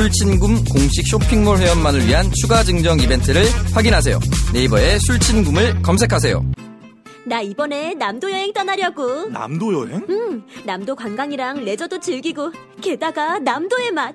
술친굼 공식 쇼핑몰 회원만을 위한 추가 증정 이벤트를 확인하세요. 네이버에 술친굼을 검색하세요. 나 이번에 남도 여행 떠나려고. 남도 여행? 응, 남도 관광이랑 레저도 즐기고, 게다가 남도의 맛.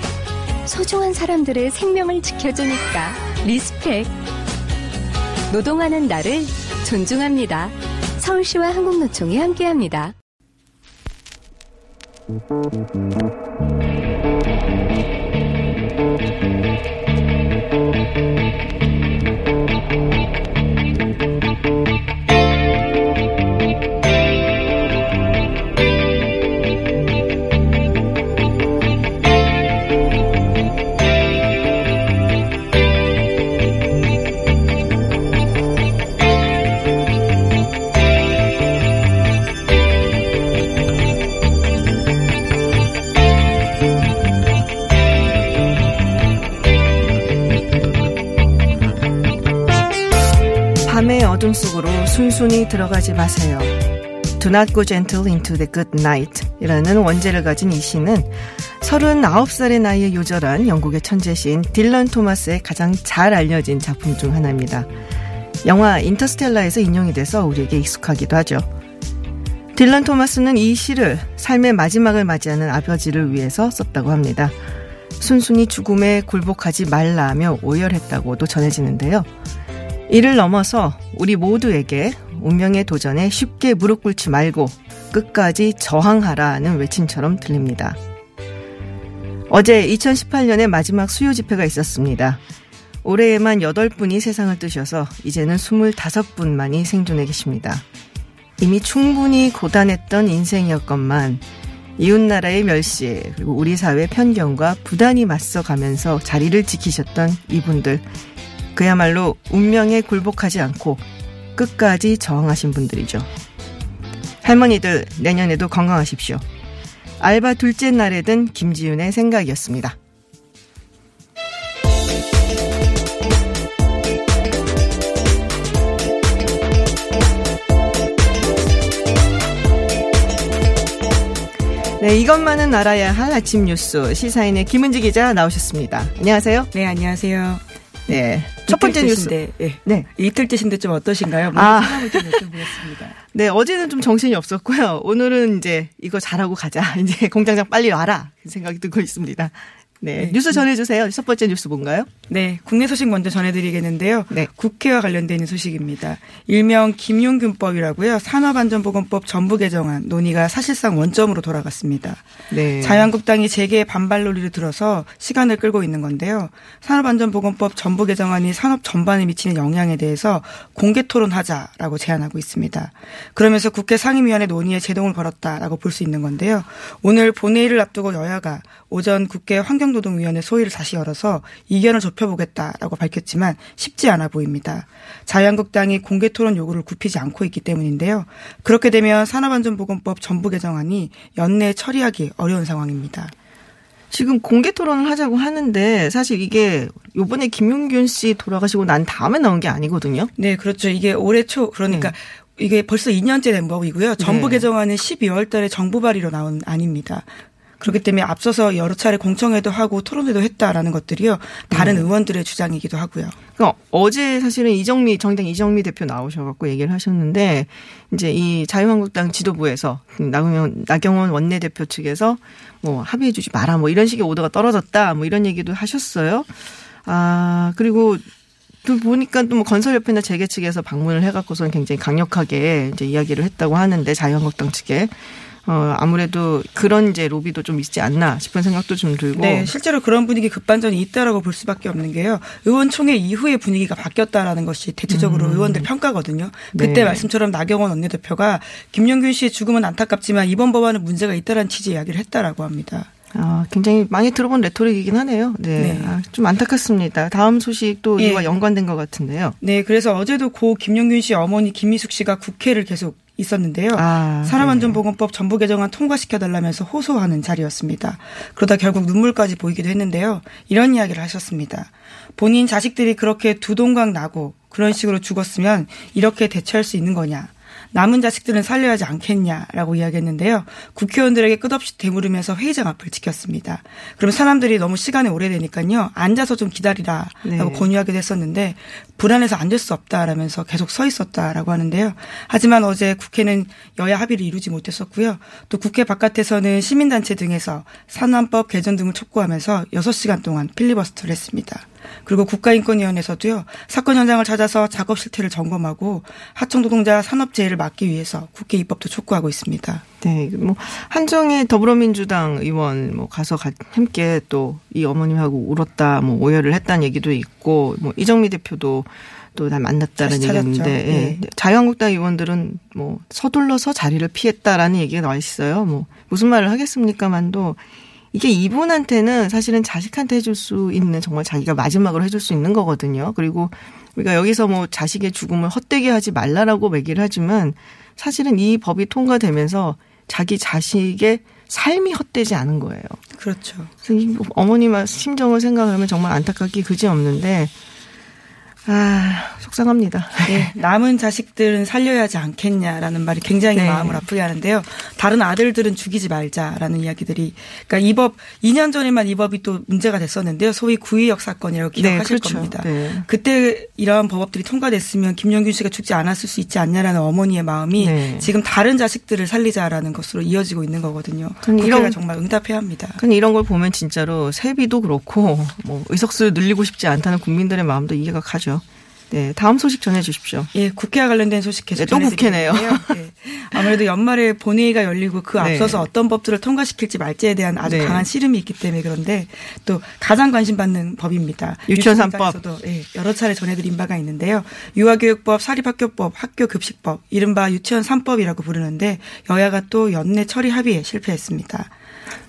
소중한 사람들의 생명을 지켜주니까 respect. 노동하는 나를 존중합니다. 서울시와 한국노총이 함께합니다. 어둠 속으로 순순히 들어가지 마세요. Do not go gentle into the good night 이라는 원제를 가진 이 시는 39살의 나이에 요절한 영국의 천재 시인 딜런 토마스의 가장 잘 알려진 작품 중 하나입니다. 영화 인터스텔라에서 인용이 돼서 우리에게 익숙하기도 하죠. 딜런 토마스는 이 시를 삶의 마지막을 맞이하는 아버지를 위해서 썼다고 합니다. 순순히 죽음에 굴복하지 말라며 오열했다고도 전해지는데요. 이를 넘어서 우리 모두에게 운명의 도전에 쉽게 무릎 꿇지 말고 끝까지 저항하라는 외침처럼 들립니다. 어제 2018년의 마지막 수요 집회가 있었습니다. 올해에만 8분이 세상을 뜨셔서 이제는 25분만이 생존해 계십니다. 이미 충분히 고단했던 인생이었건만 이웃나라의 멸시 그리고 우리 사회 편견과 부단히 맞서가면서 자리를 지키셨던 이분들 그야말로 운명에 굴복하지 않고 끝까지 저항하신 분들이죠. 할머니들 내년에도 건강하십시오. 알바 둘째 날에 든 김지윤의 생각이었습니다. 네, 이것만은 알아야 할 아침 뉴스 시사인의 김은지 기자 나오셨습니다. 안녕하세요. 네, 안녕하세요. 네, 첫 번째 뉴스. 네, 네. 이틀 뜻인데 좀 어떠신가요? 아. 상황을 좀. 네, 어제는 좀 정신이 없었고요. 오늘은 이제 이거 잘하고 가자. 이제 공장장 빨리 와라. 그 생각이 들고 있습니다. 네. 뉴스 전해주세요. 첫 번째 뉴스 뭔가요? 네, 국내 소식 먼저 전해드리겠는데요. 네. 국회와 관련돼 있는 소식입니다. 일명 김용균법이라고요. 산업안전보건법 전부 개정안 논의가 사실상 원점으로 돌아갔습니다. 네. 자유한국당이 재개 반발 논리를 들어서 시간을 끌고 있는 건데요. 산업안전보건법 전부 개정안이 산업 전반에 미치는 영향에 대해서 공개 토론하자라고 제안하고 있습니다. 그러면서 국회 상임위원회 논의에 제동을 걸었다라고 볼 수 있는 건데요. 오늘 본회의를 앞두고 여야가 오전 국회 환경 노동위원회 소위를 다시 열어서 이견을 좁혀보겠다라고 밝혔지만 쉽지 않아 보입니다. 자유한국당이 공개 토론 요구를 굽히지 않고 있기 때문인데요. 그렇게 되면 산업안전보건법 전부 개정안이 연내 처리하기 어려운 상황입니다. 지금 공개 토론을 하자고 하는데 사실 이게 요번에 김용균 씨 돌아가시고 난 다음에 나온 게 아니거든요. 네, 그렇죠. 이게 올해 초 그러니까 이게 벌써 2년째 된 법이고요. 전부 네. 개정안은 12월 달에 정부 발의로 나온 안입니다. 그렇기 때문에 앞서서 여러 차례 공청회도 하고 토론회도 했다라는 것들이요. 다른 의원들의 주장이기도 하고요. 그러니까 어제 사실은 이정미 정당 이정미 대표 나오셔갖고 얘기를 하셨는데 이제 이 자유한국당 지도부에서 나경원 나경원 원내대표 측에서 뭐 합의해주지 마라 뭐 이런 식의 오더가 떨어졌다 뭐 이런 얘기도 하셨어요. 아 그리고 또 보니까 또 뭐 건설협회나 재계 측에서 방문을 해갖고서는 굉장히 강력하게 이제 이야기를 했다고 하는데 자유한국당 측에 어 아무래도 그런 이제 로비도 좀 있지 않나 싶은 생각도 좀 들고 네, 실제로 그런 분위기 급반전이 있다라고 볼 수밖에 없는 게요. 의원총회 이후에 분위기가 바뀌었다라는 것이 대체적으로 음. 의원들 평가거든요. 그때 네. 말씀처럼 나경원 원내대표가 김용균 씨의 죽음은 안타깝지만 이번 법안은 문제가 있다라는 취지의 이야기를 했다라고 합니다. 아, 굉장히 많이 들어본 레토릭이긴 하네요. 네. 네. 아, 좀 안타깝습니다. 다음 소식도 예. 이와 연관된 것 같은데요. 네, 그래서 어제도 고 김용균 씨 어머니 김미숙 씨가 국회를 계속 있었는데요. 아, 산업안전보건법 전부 개정안 통과시켜달라면서 호소하는 자리였습니다. 그러다 결국 눈물까지 보이기도 했는데요. 이런 이야기를 하셨습니다. 본인 자식들이 그렇게 두 동강 나고 그런 식으로 죽었으면 이렇게 대처할 수 있는 거냐. 남은 자식들은 살려야 하지 않겠냐라고 이야기했는데요. 국회의원들에게 끝없이 되물으면서 회의장 앞을 지켰습니다. 그럼 사람들이 너무 시간이 오래되니까요. 앉아서 좀 기다리라라고 네. 권유하기도 했었는데 불안해서 앉을 수 없다라면서 계속 서 있었다라고 하는데요. 하지만 어제 국회는 여야 합의를 이루지 못했었고요. 또 국회 바깥에서는 시민단체 등에서 산안법 개정 등을 촉구하면서 6시간 동안 필리버스터를 했습니다. 그리고 국가인권위원회에서도요 사건 현장을 찾아서 작업 실태를 점검하고 하청 노동자 산업 재해를 막기 위해서 국회 입법도 촉구하고 있습니다. 네, 뭐 한정희 더불어민주당 의원 뭐 가서 가- 함께 또 이 어머님하고 울었다, 뭐 오열을 했다는 얘기도 있고, 뭐 이정미 대표도 또다 만났다는. 얘기인데 예. 네. 자유한국당 의원들은 뭐 서둘러서 자리를 피했다라는 얘기가 나와 있어요. 뭐 무슨 말을 하겠습니까만도 이게 이분한테는 사실은 자식한테 해줄 수 있는 정말 자기가 마지막으로 해줄 수 있는 거거든요. 그리고 우리가 여기서 뭐 자식의 죽음을 헛되게 하지 말라라고 얘기를 하지만 사실은 이 법이 통과되면서 자기 자식의 삶이 헛되지 않은 거예요. 그렇죠. 어머님의 심정을 생각하면 정말 안타깝기 그지 없는데 아 속상합니다. 네, 남은 자식들은 살려야 하지 않겠냐라는 말이 굉장히 네. 마음을 아프게 하는데요. 다른 아들들은 죽이지 말자라는 이야기들이 그러니까 이 법 2년 전에만 이 법이 또 문제가 됐었는데요. 소위 구의역 사건이라고 기억하실 그렇죠. 겁니다. 네. 그때 이러한 법업들이 통과됐으면 김영균 씨가 죽지 않았을 수 있지 않냐라는 어머니의 마음이 네. 지금 다른 자식들을 살리자라는 것으로 이어지고 있는 거거든요. 국회가 정말 응답해야 합니다. 근데 이런 걸 보면 진짜로 세비도 그렇고 뭐 의석수를 늘리고 싶지 않다는 국민들의 마음도 이해가 가죠. 네, 다음 소식 전해 주십시오. 예, 국회와 관련된 소식 계속 네, 또 국회네요. 네. 아무래도 연말에 본회의가 열리고 그 네. 앞서서 어떤 법들을 통과시킬지 말지에 대한 아주 네. 강한 씨름이 있기 때문에 그런데 또 가장 관심 받는 법입니다. 유치원 뉴스 삼법. 현장에서도, 예, 여러 차례 전해드린 바가 있는데요. 유아교육법, 사립학교법, 학교급식법, 이른바 유치원 3법이라고 부르는데 여야가 또 연내 처리 합의에 실패했습니다.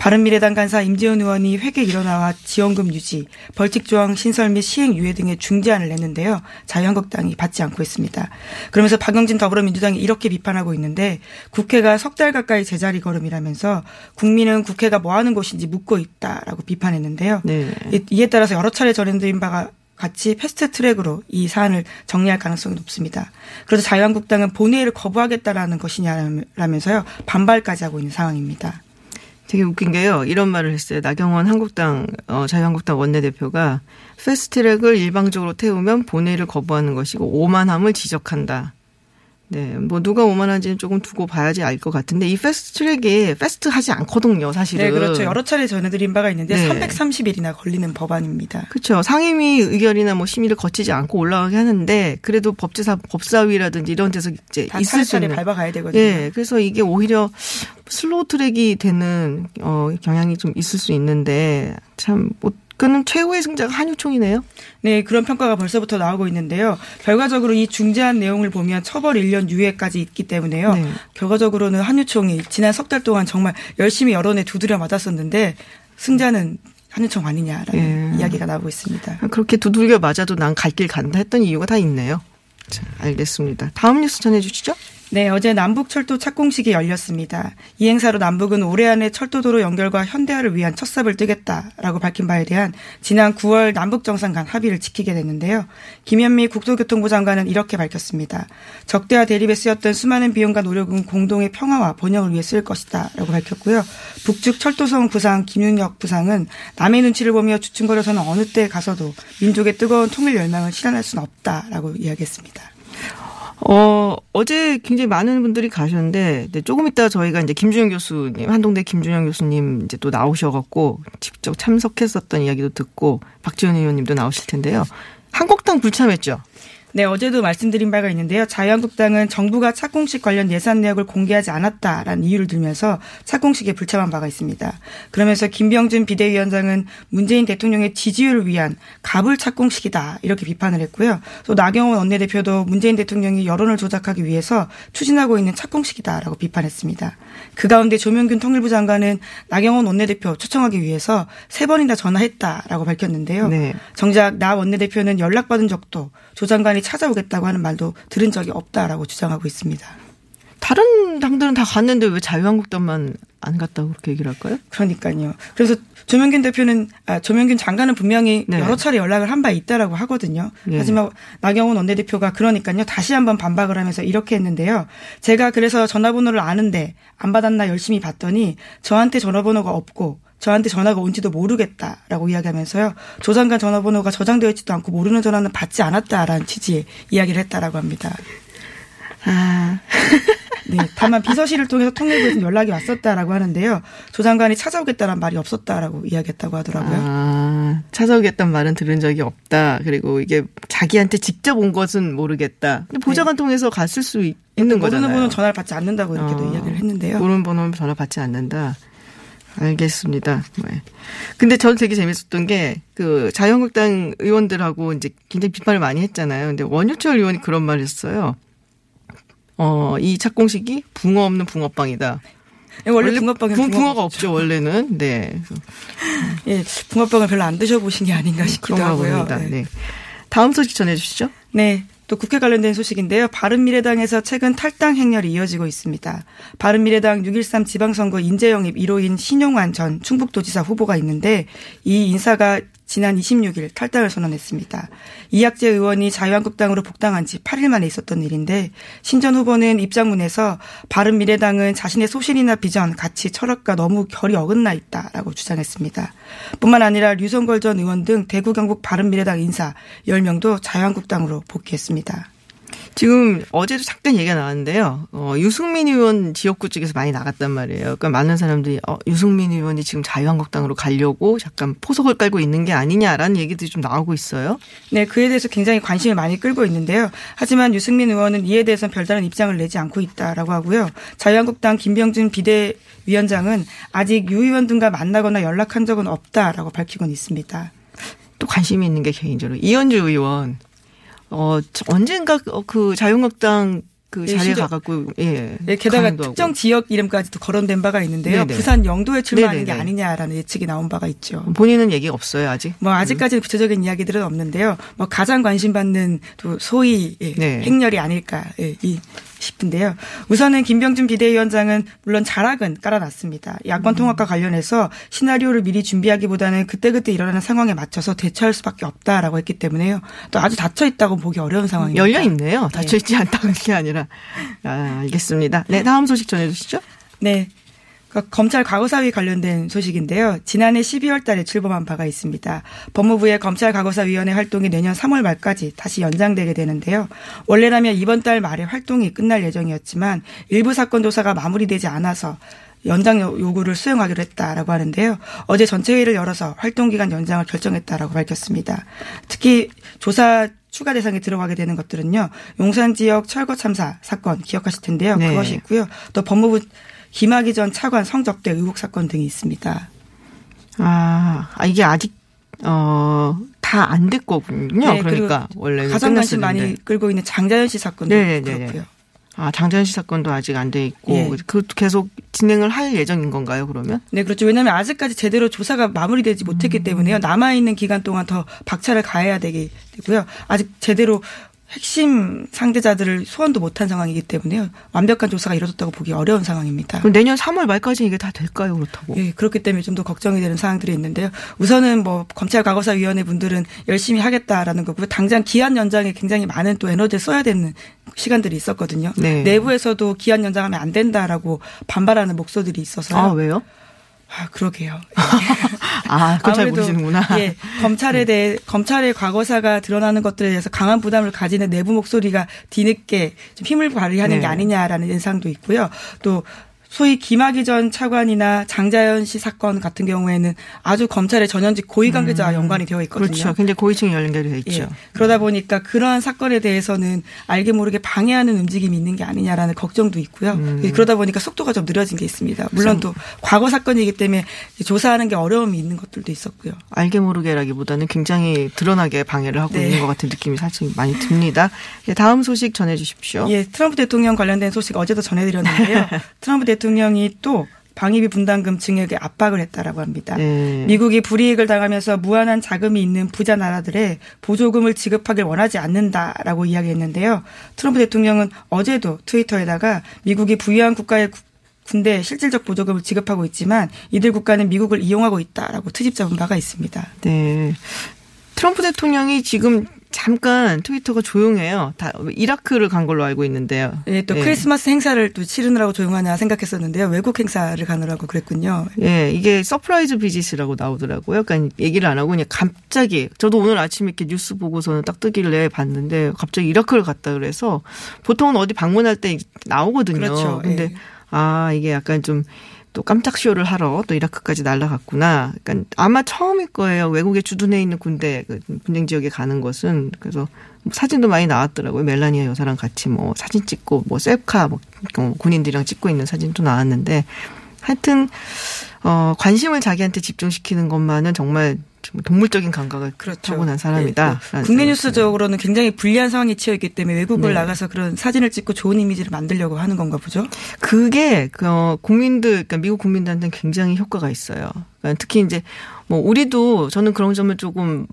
바른미래당 간사 임재훈 의원이 회계 일원화와 지원금 유지, 벌칙 조항 신설 및 시행 유예 등의 중재안을 냈는데요. 자유한국당이 받지 않고 있습니다. 그러면서 박용진 더불어민주당이 이렇게 비판하고 있는데 국회가 석 달 가까이 제자리 걸음이라면서 국민은 국회가 뭐 하는 곳인지 묻고 있다라고 비판했는데요. 네. 이- 이에 따라서 여러 차례 전해드린 바가 같이 패스트 트랙으로 이 사안을 정리할 가능성이 높습니다. 그래서 자유한국당은 본회의를 거부하겠다라는 것이냐라면서요 반발까지 하고 있는 상황입니다. 되게 웃긴 게요. 이런 말을 했어요. 나경원 한국당 어, 자유한국당 원내대표가 패스트트랙을 일방적으로 태우면 본회의를 거부하는 것이고 오만함을 지적한다. 네, 뭐 누가 오만한지는 조금 두고 봐야지 알 것 같은데 이 패스트 트랙이 fast 하지 않거든요, 사실은. 네, 그렇죠. 여러 차례 전해드린 바가 있는데 네. 330일이나 걸리는 법안입니다. 그렇죠. 상임위 의결이나 뭐 심의를 거치지 않고 올라가게 하는데 그래도 법제사 법사위라든지 이런 데서 이제 다 있을 수 있는 밟아가야 되거든요. 예, 그래서 이게 오히려 slow track이 되는 어 경향이 좀 있을 수 있는데 참 뭐, 그는 최후의 승자가 한유총이네요. 네, 그런 평가가 벌써부터 나오고 있는데요. 결과적으로 이 중재안 내용을 보면 처벌 1년 유예까지 있기 때문에요. 네. 결과적으로는 한유총이 지난 석 달 동안 정말 열심히 여론에 두드려 맞았었는데 승자는 한유총 아니냐라는 예. 이야기가 나오고 있습니다. 그렇게 두들겨 맞아도 난 갈 길 간다 했던 이유가 다 있네요. 자, 알겠습니다. 다음 뉴스 전해 주시죠. 네, 어제 남북철도 착공식이 열렸습니다. 이 행사로 남북은 올해 안에 철도도로 연결과 현대화를 위한 첫 삽을 뜨겠다라고 밝힌 바에 대한 지난 9월 남북 정상 간 합의를 지키게 됐는데요. 김현미 국토교통부 장관은 이렇게 밝혔습니다. 적대와 대립에 쓰였던 수많은 비용과 노력은 공동의 평화와 번영을 위해 쓸 것이다라고 밝혔고요. 북측 철도성 부상 김윤혁 부상은 남의 눈치를 보며 주춤거려서는 어느 때 가서도 민족의 뜨거운 통일 열망을 실현할 수는 없다라고 이야기했습니다. 어, 어제 굉장히 많은 분들이 가셨는데, 네, 조금 이따 저희가 이제 김준영 교수님, 한동대 김준영 교수님 이제 또 나오셔갖고 직접 참석했었던 이야기도 듣고, 박지원 의원님도 나오실 텐데요. 한국당 불참했죠? 네, 어제도 말씀드린 바가 있는데요. 자유한국당은 정부가 착공식 관련 예산 내역을 공개하지 않았다라는 이유를 들면서 착공식에 불참한 바가 있습니다. 그러면서 김병준 비대위원장은 문재인 대통령의 지지율을 위한 갑을 착공식이다 이렇게 비판을 했고요. 또 나경원 원내대표도 문재인 대통령이 여론을 조작하기 위해서 추진하고 있는 착공식이다라고 비판했습니다. 그 가운데 조명균 통일부 장관은 나경원 원내대표 초청하기 위해서 세 번이나 전화했다라고 밝혔는데요. 네. 정작 나 원내대표는 연락받은 적도 조 장관이 찾아오겠다고 하는 말도 들은 적이 없다라고 주장하고 있습니다. 다른 당들은 다 갔는데 왜 자유한국당만 안 갔다고 그렇게 얘기를 할까요? 그러니까요. 그래서 조명균 대표는 아, 조명균 장관은 분명히 네. 여러 차례 연락을 한 바 있다라고 하거든요. 네. 하지만 나경원 원내대표가 그러니까요 다시 한번 반박을 하면서 이렇게 했는데요. 제가 그래서 전화번호를 아는데 안 받았나 열심히 봤더니 저한테 전화번호가 없고 저한테 전화가 온지도 모르겠다라고 이야기하면서요. 조 장관 전화번호가 저장되어 있지도 않고 모르는 전화는 받지 않았다라는 취지의 이야기를 했다라고 합니다. 아. 네, 다만 비서실을 통해서 통일부에서 연락이 왔었다라고 하는데요. 조 장관이 찾아오겠다는 말이 없었다라고 이야기했다고 하더라고요. 아, 찾아오겠다는 말은 들은 적이 없다. 그리고 이게 자기한테 직접 온 것은 모르겠다. 근데 보좌관 통해서 갔을 수 있- 있는 모르는 거잖아요. 분은 전화를 받지 않는다고 이렇게도 어, 이야기를 했는데요. 모르는 번호는 전화 받지 않는다. 알겠습니다. 네. 근데 저는 되게 재밌었던 게, 그, 자유한국당 의원들하고 이제 굉장히 비판을 많이 했잖아요. 근데 원유철 의원이 그런 말을 했어요. 어, 이 착공식이 붕어 없는 붕어빵이다. 예, 원래 붕어빵은 붕, 붕어가 붕어가 없죠, 원래는. 네. 예, 붕어빵을 별로 안 드셔보신 게 아닌가 싶기도 하고요. 봅니다. 네. 네. 다음 소식 전해주시죠. 네. 또 국회 관련된 소식인데요. 바른미래당에서 최근 탈당 행렬이 이어지고 있습니다. 바른미래당 6.13 지방선거 인재영입 1호인 신용환 전 충북도지사 후보가 있는데 이 인사가 지난 26일 탈당을 선언했습니다. 이학재 의원이 자유한국당으로 복당한 지 8일 만에 있었던 일인데 신 전 후보는 입장문에서 바른미래당은 자신의 소신이나 비전, 가치, 철학과 너무 결이 어긋나 있다라고 주장했습니다. 뿐만 아니라 류성걸 전 의원 등 대구 경북 바른미래당 인사 10명도 자유한국당으로 복귀했습니다. 지금 어제도 잠깐 얘기가 나왔는데요. 어, 유승민 의원 지역구 쪽에서 많이 나갔단 말이에요. 그러니까 많은 사람들이 어, 유승민 의원이 지금 자유한국당으로 가려고 잠깐 포석을 깔고 있는 게 아니냐라는 얘기들이 좀 나오고 있어요. 네, 그에 대해서 굉장히 관심을 많이 끌고 있는데요. 하지만 유승민 의원은 이에 대해서는 별다른 입장을 내지 않고 있다라고 하고요. 자유한국당 김병준 비대위원장은 아직 유 의원 등과 만나거나 연락한 적은 없다라고 밝히고는 있습니다. 또 관심이 있는 게 개인적으로 이현주 의원 어 언젠가 그 자유한국당 그 네, 자리에 가갖고 예. 네, 게다가 강행도 하고. 특정 지역 이름까지도 거론된 바가 있는데요. 네네. 부산 영도에 출마하는 게 네네네. 아니냐라는 예측이 나온 바가 있죠. 본인은 얘기가 없어요 아직. 뭐 아직까지는 구체적인 이야기들은 없는데요. 뭐 가장 관심 받는 또 소위 예, 네. 행렬이 아닐까 예, 이 싶은데요. 우선은 김병준 비대위원장은 물론 자락은 깔아놨습니다. 야권 통합과 관련해서 시나리오를 미리 준비하기보다는 그때그때 일어나는 상황에 맞춰서 대처할 수밖에 없다라고 했기 때문에요. 또 아주 닫혀 있다고 보기 어려운 상황입니다. 열려 있네요. 닫혀 있지 않다는 게 아니라. 아, 알겠습니다. 네, 다음 소식 전해 주시죠. 네. 그러니까 검찰 과거사위 관련된 소식인데요. 지난해 12월 달에 출범한 바가 있습니다. 법무부의 검찰 과거사위원회 활동이 내년 3월 말까지 다시 연장되게 되는데요. 원래라면 이번 달 말에 활동이 끝날 예정이었지만 일부 사건 조사가 마무리되지 않아서 연장 요구를 수행하기로 했다라고 하는데요. 어제 전체 회의를 열어서 활동 기간 연장을 결정했다라고 밝혔습니다. 특히 조사 추가 대상에 들어가게 되는 것들은요. 용산 지역 철거 참사 사건 기억하실 텐데요. 네. 그것이 있고요. 또 법무부 김학의 전 차관 성접대 의혹 사건 등이 있습니다. 아, 아, 이게 아직 어, 다 안 됐거든요. 네, 그러니까 원래 가장 관심 많이 끌고 있는 장자연 씨 사건도 네네네. 그렇고요. 아, 장자연 씨 사건도 아직 안 돼 있고 예. 그 계속 진행을 할 예정인 건가요, 그러면? 네, 그렇죠. 왜냐하면 아직까지 제대로 조사가 마무리되지 못했기 음. 때문에요. 남아 있는 기간 동안 더 박차를 가해야 되기 되고요. 아직 제대로 핵심 상대자들을 소환도 못한 상황이기 때문에요. 완벽한 조사가 이루어졌다고 보기 어려운 상황입니다. 그럼 내년 3월 말까지 이게 다 될까요, 그렇다고? 예, 그렇기 때문에 좀 더 걱정이 되는 사항들이 있는데요. 우선은 뭐 검찰 과거사 위원회 분들은 열심히 하겠다라는 거고요. 당장 기한 연장에 굉장히 많은 또 에너지를 써야 되는 시간들이 있었거든요. 네. 내부에서도 기한 연장하면 안 된다라고 반발하는 목소들이 있어서요. 아, 왜요? 아, 그러게요. 아, 그건 잘 모르시는구나. 예, 검찰에 대해 검찰의 과거사가 드러나는 것들에 대해서 강한 부담을 가지는 내부 목소리가 뒤늦게 좀 힘을 발휘하는 네. 게 아니냐라는 예상도 있고요. 또 소위 김학의 전 차관이나 장자연 씨 사건 같은 경우에는 아주 검찰의 전현직 고위 관계자와 연관이 되어 있거든요. 그렇죠. 굉장히 고위층이 연결되어 네, 있죠. 예. 그러다 보니까 그러한 사건에 대해서는 알게 모르게 방해하는 움직임이 있는 게 아니냐라는 걱정도 있고요. 음. 예, 그러다 보니까 속도가 좀 느려진 게 있습니다. 물론 또 과거 사건이기 때문에 조사하는 게 어려움이 있는 것들도 있었고요. 알게 모르게라기보다는 굉장히 드러나게 방해를 하고 네. 있는 것 같은 느낌이 사실 많이 듭니다. 예, 다음 소식 전해 주십시오. 예, 트럼프 대통령 관련된 소식 어제도 전해드렸는데요. 트럼프 대통령 이 또 방위비 분담금 증액에 압박을 했다라고 합니다. 네. 미국이 불이익을 당하면서 무한한 자금이 있는 부자 나라들에 보조금을 지급하길 원하지 않는다라고 이야기했는데요. 트럼프 대통령은 어제도 트위터에다가 미국이 부유한 국가의 구- 군대에 실질적 보조금을 지급하고 있지만 이들 국가는 미국을 이용하고 있다라고 트집 잡은 바가 있습니다. 네. 트럼프 대통령이 지금 잠깐 트위터가 조용해요. 다 이라크를 간 걸로 알고 있는데요. 예, 또 예. 크리스마스 행사를 또 치르느라고 조용하냐 생각했었는데요. 외국 행사를 가느라고 그랬군요. 예, 이게 surprise visit이라고 나오더라고요. 그러니까 얘기를 안 하고 그냥 갑자기 저도 오늘 아침에 이렇게 뉴스 보고서는 딱 뜨길래 봤는데 갑자기 이라크를 갔다 그래서 보통은 어디 방문할 때 나오거든요. 그렇죠. 근데 예. 아, 이게 약간 좀 또 깜짝 쇼를 하러 또 이라크까지 날아갔구나. 그러니까 아마 처음일 거예요. 외국에 주둔해 있는 군대 그 분쟁 지역에 가는 것은 그래서 뭐 사진도 많이 나왔더라고요. 멜라니아 여사랑 같이 뭐 사진 찍고 뭐 셀카 뭐 군인들이랑 찍고 있는 사진도 나왔는데 하여튼 어 관심을 자기한테 집중시키는 것만은 정말 좀 동물적인 감각을 타고난 사람이다. 예, 또 국내 뉴스적으로는 굉장히 불리한 상황이 치여 있기 때문에 외국을 네. 나가서 그런 사진을 찍고 좋은 이미지를 만들려고 하는 건가 보죠. 그게 그 어, 국민들, 그러니까 미국 국민들한테는 굉장히 효과가 있어요. 그러니까 특히 이제 뭐 우리도 저는 그런 점을 조금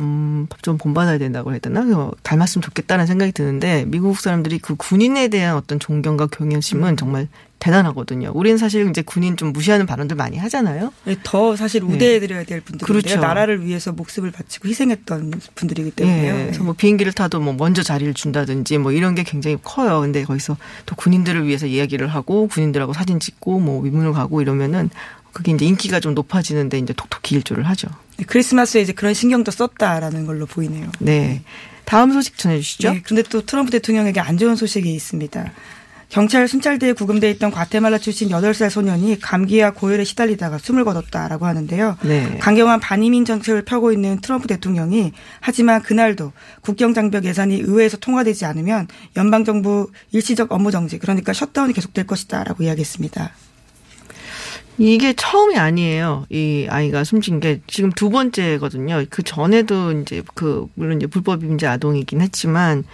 음, 좀 본받아야 된다고 해야 되나? 어, 닮았으면 좋겠다는 생각이 드는데 미국 사람들이 그 군인에 대한 어떤 존경과 경외심은 정말 대단하거든요. 우리는 사실 이제 군인 좀 무시하는 발언들 많이 하잖아요. 예, 더 사실 우대해드려야 될 분들인데요. 그렇죠. 나라를 위해서 목숨을 바치고 희생했던 분들이기 때문에요. 예, 그래서 뭐 비행기를 타도 뭐 먼저 자리를 준다든지 뭐 이런 게 굉장히 커요. 근데 거기서 또 군인들을 위해서 이야기를 하고 군인들하고 사진 찍고 뭐 위문을 가고 이러면은 그게 이제 인기가 좀 높아지는데 이제 톡톡히 일조를 하죠. 예, 크리스마스에 이제 그런 신경도 썼다라는 걸로 보이네요. 네. 다음 소식 전해주시죠. 네, 그런데 또 트럼프 대통령에게 안 좋은 소식이 있습니다. 경찰 순찰대에 구금돼 있던 과테말라 출신 8살 소년이 감기와 고열에 시달리다가 숨을 거뒀다라고 하는데요. 네. 강경한 반이민 정책을 펴고 있는 트럼프 대통령이 하지만 그날도 국경 장벽 예산이 의회에서 통과되지 않으면 연방 정부 일시적 업무 정지 그러니까 셧다운이 계속될 것이다라고 이야기했습니다. 이게 처음이 아니에요. 이 아이가 숨진 게 지금 두 번째거든요. 그 전에도 이제 그 물론 이제 불법 임자 아동이긴 했지만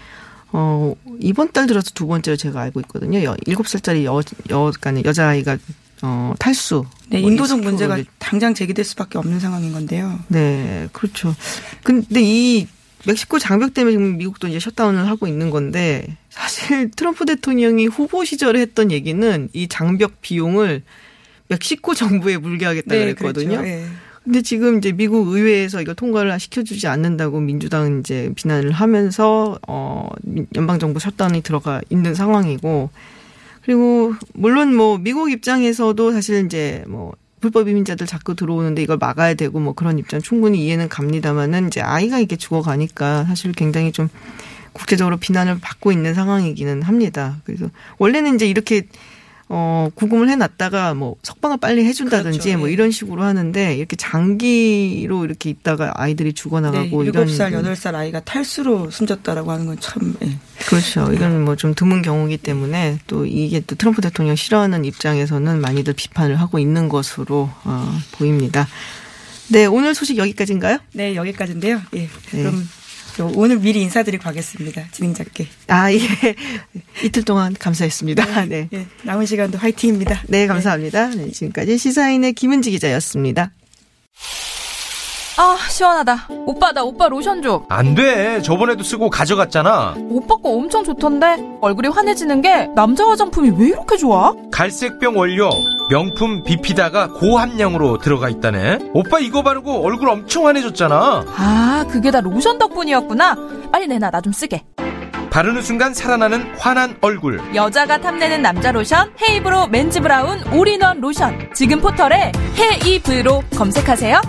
어 이번 달 들어서 두 번째로 제가 알고 있거든요. 여, 7살짜리 여, 여, 그러니까 여자아이가 어 탈수. 네, 뭐 인도적 문제가 당장 제기될 수밖에 없는 상황인 건데요. 네, 그렇죠. 근데 이 멕시코 장벽 때문에 지금 미국도 이제 셧다운을 하고 있는 건데 사실 트럼프 대통령이 후보 시절에 했던 얘기는 이 장벽 비용을 멕시코 정부에 물게 하겠다 네, 그랬거든요. 그렇죠. 예. 근데 지금 이제 미국 의회에서 이거 통과를 시켜주지 않는다고 민주당 이제 비난을 하면서 어 연방 정부 셧다운이 들어가 있는 상황이고 그리고 물론 뭐 미국 입장에서도 사실 이제 뭐 불법 이민자들 자꾸 들어오는데 이걸 막아야 되고 뭐 그런 입장 충분히 이해는 갑니다만은 이제 아이가 이렇게 죽어가니까 사실 굉장히 좀 국제적으로 비난을 받고 있는 상황이기는 합니다. 그래서 원래는 이제 이렇게 어, 구금을 해놨다가 뭐 석방을 빨리 해준다든지 그렇죠. 뭐 네. 이런 식으로 하는데 이렇게 장기로 이렇게 있다가 아이들이 죽어나가고 네, 이런 7살, 일은 8살 아이가 탈수로 숨졌다라고 하는 건 참, 예. 그렇죠. 이건 뭐 좀 드문 경우이기 때문에 또 이게 또 트럼프 대통령 싫어하는 입장에서는 많이들 비판을 하고 있는 것으로 어, 보입니다. 네, 오늘 소식 여기까지인가요? 네, 여기까지인데요. 예. 네. 그럼 저 오늘 미리 인사드리고 가겠습니다. 진행자께. 아, 예. 이틀 동안 감사했습니다. 네. 예, 남은 시간도 화이팅입니다. 네, 감사합니다. 네, 지금까지 시사인의 김은지 기자였습니다. 아 시원하다. 오빠 나 오빠 로션 줘. 안 돼. 저번에도 쓰고 가져갔잖아. 오빠 거 엄청 좋던데 얼굴이 환해지는 게 남자 화장품이 왜 이렇게 좋아? 갈색병 원료, 명품 비피다가 고함량으로 들어가 있다네. 오빠 이거 바르고 얼굴 엄청 환해졌잖아. 아 그게 다 로션 덕분이었구나. 빨리 내놔 나 좀 쓰게. 바르는 순간 살아나는 환한 얼굴. 여자가 탐내는 남자 로션 헤이브로 men's 브라운 올인원 로션. 지금 포털에 헤이브로 검색하세요.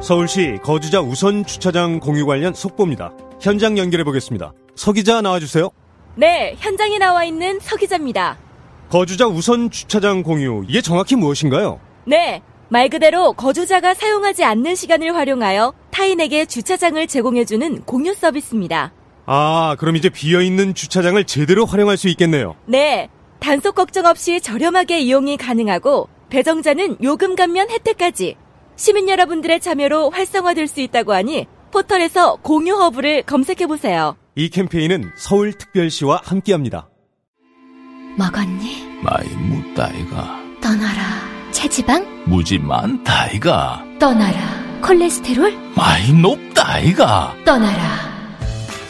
서울시 거주자 우선 주차장 공유 관련 속보입니다. 현장 연결해 보겠습니다. 서 기자 나와주세요. 네, 현장에 나와 있는 서 기자입니다. 거주자 우선 주차장 공유 이게 정확히 무엇인가요? 네, 말 그대로 거주자가 사용하지 않는 시간을 활용하여 타인에게 주차장을 제공해주는 공유 서비스입니다. 아, 그럼 이제 비어 있는 주차장을 제대로 활용할 수 있겠네요. 네, 단속 걱정 없이 저렴하게 이용이 가능하고 배정자는 요금 감면 혜택까지 시민 여러분들의 참여로 활성화될 수 있다고 하니 포털에서 공유 허브를 검색해 보세요. 이 캠페인은 서울특별시와 함께합니다. 먹었니? 많이 묵다이가 떠나라. 체지방? 무지 많다이가 떠나라. 콜레스테롤? 많이 높다이가 떠나라.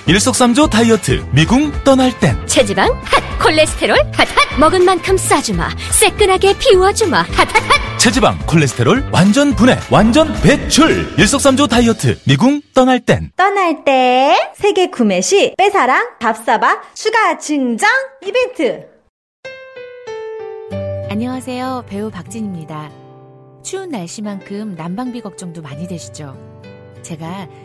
일석삼조 다이어트 미궁 떠날 땐 체지방? 핫! 콜레스테롤? 핫! 핫! 먹은 만큼 싸주마. 새끈하게 비워주마. 핫! 핫! 핫! 체지방 콜레스테롤 완전 분해 완전 배출 일석삼조 다이어트 미궁 떠날 땐 떠날 때 세계 구매 시 빼사랑 밥사바 추가 증정 이벤트 안녕하세요. 배우 박진입니다. 추운 날씨만큼 난방비 걱정도 많이 되시죠? 제가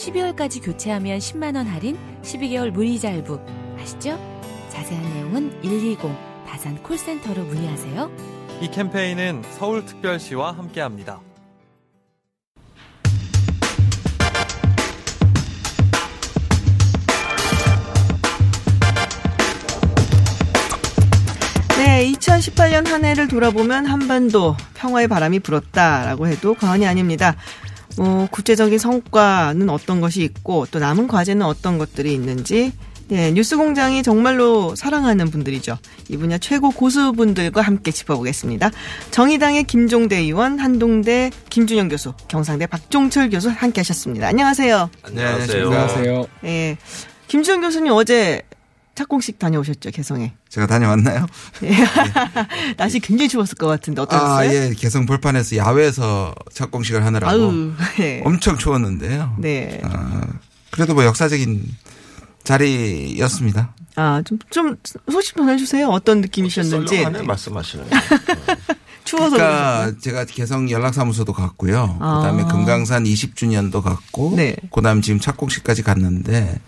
12월까지 교체하면 10만원 할인, 12개월 무이자 할부. 아시죠? 자세한 내용은 120 다산 콜센터로 문의하세요. 이 캠페인은 서울특별시와 함께합니다. 네, 2018년 한 해를 돌아보면 한반도 평화의 바람이 불었다라고 해도 과언이 아닙니다. 뭐 구체적인 성과는 어떤 것이 있고 또 남은 과제는 어떤 것들이 있는지 예, 뉴스 공장이 정말로 사랑하는 분들이죠. 이 분야 최고 고수분들과 함께 짚어보겠습니다. 정의당의 김종대 의원, 한동대 김준영 교수, 경상대 박종철 교수 함께 하셨습니다. 안녕하세요. 안녕하세요. 안녕하세요. 예, 김준영 교수님 어제 착공식 다녀오셨죠, 개성에. 제가 다녀왔나요? 예. 날씨 굉장히 추웠을 것 같은데 어떠셨어요? 아, 예. 개성 벌판에서 야외에서 착공식을 하느라고 아유, 예. 엄청 추웠는데요. 네. 어, 그래도 뭐 역사적인 자리였습니다. 아, 좀, 좀 소식 좀 해주세요. 어떤 느낌이셨는지. 썰렁하네 말씀하시는. 추워서. 그러니까 제가 개성 연락사무소도 갔고요. 아. 그 다음에 금강산 20주년도 갔고, 네. 그 다음 지금 착공식까지 갔는데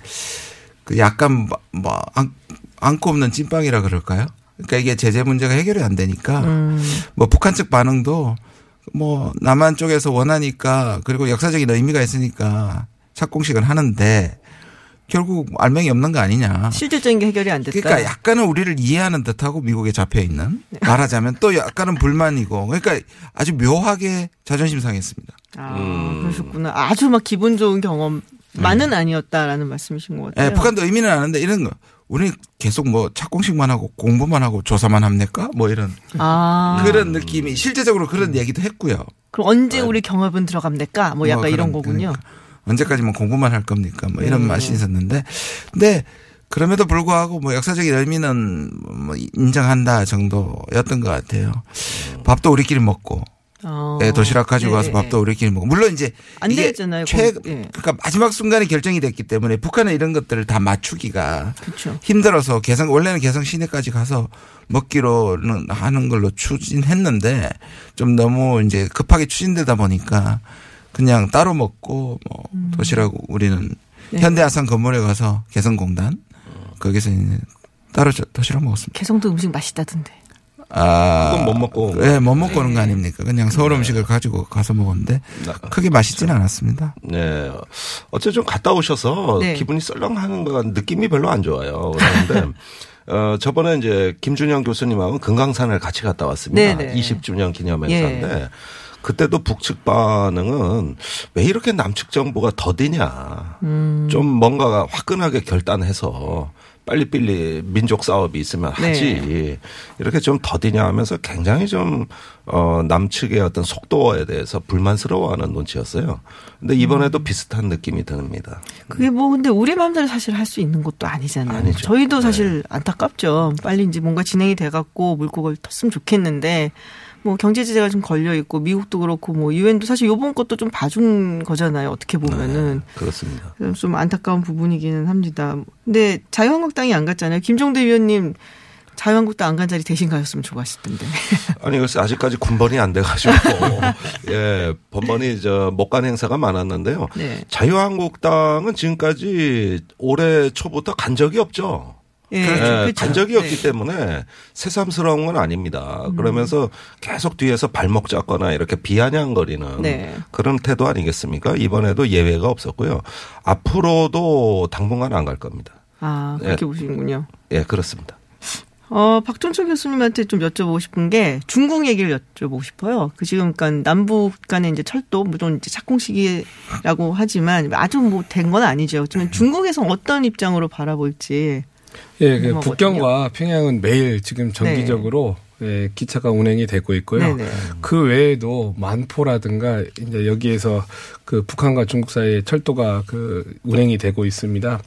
그 약간 뭐 안, 안고 없는 찐빵이라 그럴까요? 그러니까 이게 제재 문제가 해결이 안 되니까 음. 뭐 북한 측 반응도 뭐 남한 쪽에서 원하니까 그리고 역사적인 의미가 있으니까 착공식을 하는데 결국 알맹이 없는 거 아니냐. 실질적인 게 해결이 안 됐다. 그러니까 약간은 우리를 이해하는 듯하고 미국에 잡혀 있는 말하자면 또 약간은 불만이고 그러니까 아주 묘하게 자존심 상했습니다. 아, 그러셨구나. 아주 막 기분 좋은 경험 만은 아니었다라는 말씀이신 것 같아요. 예, 북한도 의미는 아는데 이런 거 우리 계속 뭐 착공식만 하고 공부만 하고 조사만 합니까? 뭐 이런 아. 그런 느낌이 실제적으로 그런 얘기도 했고요. 그럼 언제 우리 경합은 들어갑니까? 뭐 약간 뭐 이런 그런, 거군요. 언제까지만 공부만 할 겁니까? 뭐 이런 네. 맛이 있었는데, 근데 그럼에도 불구하고 뭐 역사적인 의미는 뭐 인정한다 정도였던 것 같아요. 밥도 우리끼리 먹고. 어. 예, 도시락 가지고 가서 네. 밥도 우리끼리 먹고. 물론 이제 안 이게 되겠잖아요. 최, 예. 그러니까 마지막 순간에 결정이 됐기 때문에 북한은 이런 것들을 다 맞추기가 그렇죠. 힘들어서 개성 원래는 개성 시내까지 가서 먹기로는 하는 걸로 추진했는데 좀 너무 이제 급하게 추진되다 보니까 그냥 따로 먹고 뭐 도시락 우리는 음. 네. 현대아산 건물에 가서 개성공단 거기서 이제 따로 저- 도시락 먹었습니다. 개성도 음식 맛있다던데. 아, 그건 못 먹고 네, 못 먹고 오는 거 아닙니까? 그냥 서울 음식을 가지고 가서 먹었는데 크게 맛있지는 않았습니다. 네. 어째 좀 갔다 오셔서 네. 기분이 썰렁하는 거 느낌이 별로 안 좋아요. 그런데 어, 저번에 이제 김준영 교수님하고 금강산을 같이 갔다 왔습니다. 네네. 20주년 기념 예. 행사인데 그때도 북측 반응은 왜 이렇게 남측 정부가 더디냐. 음. 좀 뭔가가 화끈하게 결단해서 빨리빨리 민족 사업이 있으면 네. 하지. 이렇게 좀 더디냐 하면서 굉장히 좀, 어, 남측의 어떤 속도에 대해서 불만스러워하는 눈치였어요. 근데 이번에도 음. 비슷한 느낌이 듭니다. 그게 뭐 근데 우리 마음대로 사실 할 수 있는 것도 아니잖아요. 아니죠. 저희도 네. 사실 안타깝죠. 빨리 이제 뭔가 진행이 돼갖고 물고기를 텄으면 좋겠는데 뭐 경제 제재가 좀 걸려 있고 미국도 그렇고 뭐 유엔도 사실 요번 것도 좀 봐준 거잖아요. 어떻게 보면은 그렇습니다. 그래서 좀 안타까운 부분이기는 합니다. 근데 자유한국당이 안 갔잖아요. 김종대 위원님 자유한국당 안 간 자리 대신 가셨으면 좋았을 텐데. 아니, 글쎄, 아직까지 군번이 안 돼가지고, 예, 번번이 저, 못 간 행사가 많았는데요. 네. 자유한국당은 지금까지 올해 초부터 간 적이 없죠. 예, 예, 그렇죠. 간 적이 없기 네. 때문에 새삼스러운 건 아닙니다. 음. 그러면서 계속 뒤에서 발목 잡거나 이렇게 비아냥거리는 네. 그런 태도 아니겠습니까? 이번에도 예외가 없었고요. 앞으로도 당분간 안 갈 겁니다. 아 그렇게 예. 보시는군요. 예, 그렇습니다. 어, 박종철 교수님한테 좀 여쭤보고 싶은 게 중국 얘기를 여쭤보고 싶어요. 그 지금 그러니까 남북 간의 이제 철도 물론 이제 착공 시기라고 하지만 아주 뭐 된 건 아니죠. 하지만 중국에서 어떤 입장으로 바라볼지. 예, 그. 북경과 평양은 매일 지금 정기적으로 예, 기차가 운행이 되고 있고요. 네네. 그 외에도 만포라든가 이제 여기에서 그 북한과 중국 사이에 철도가 그 운행이 되고 있습니다.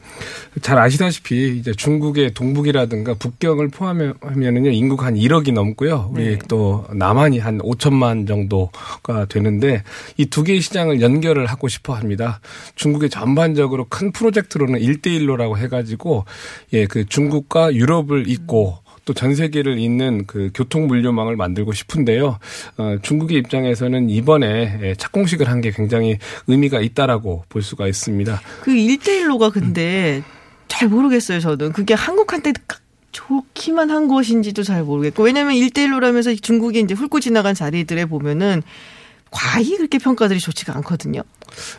잘 아시다시피 이제 중국의 동북이라든가 북경을 포함하면은요 인구가 한 1억이 넘고요. 우리 네. 또 남한이 한 5천만 정도가 되는데 이 두 개의 시장을 연결을 하고 싶어 합니다. 중국의 전반적으로 큰 프로젝트로는 1대1로라고 해 가지고 예, 그 중국과 유럽을 잇고 또 전 세계를 잇는 그 교통 물류망을 만들고 싶은데요. 어, 중국의 입장에서는 이번에 예, 착공식을 한 게 굉장히 의미가 있다라고 볼 수가 있습니다. 그 1대1로가 근데 잘 모르겠어요, 저는. 그게 한국한테 좋기만 한 것인지도 잘 모르겠고. 왜냐면 1대1로라면서 중국이 이제 훑고 지나간 자리들에 보면은 과히 그렇게 평가들이 좋지가 않거든요.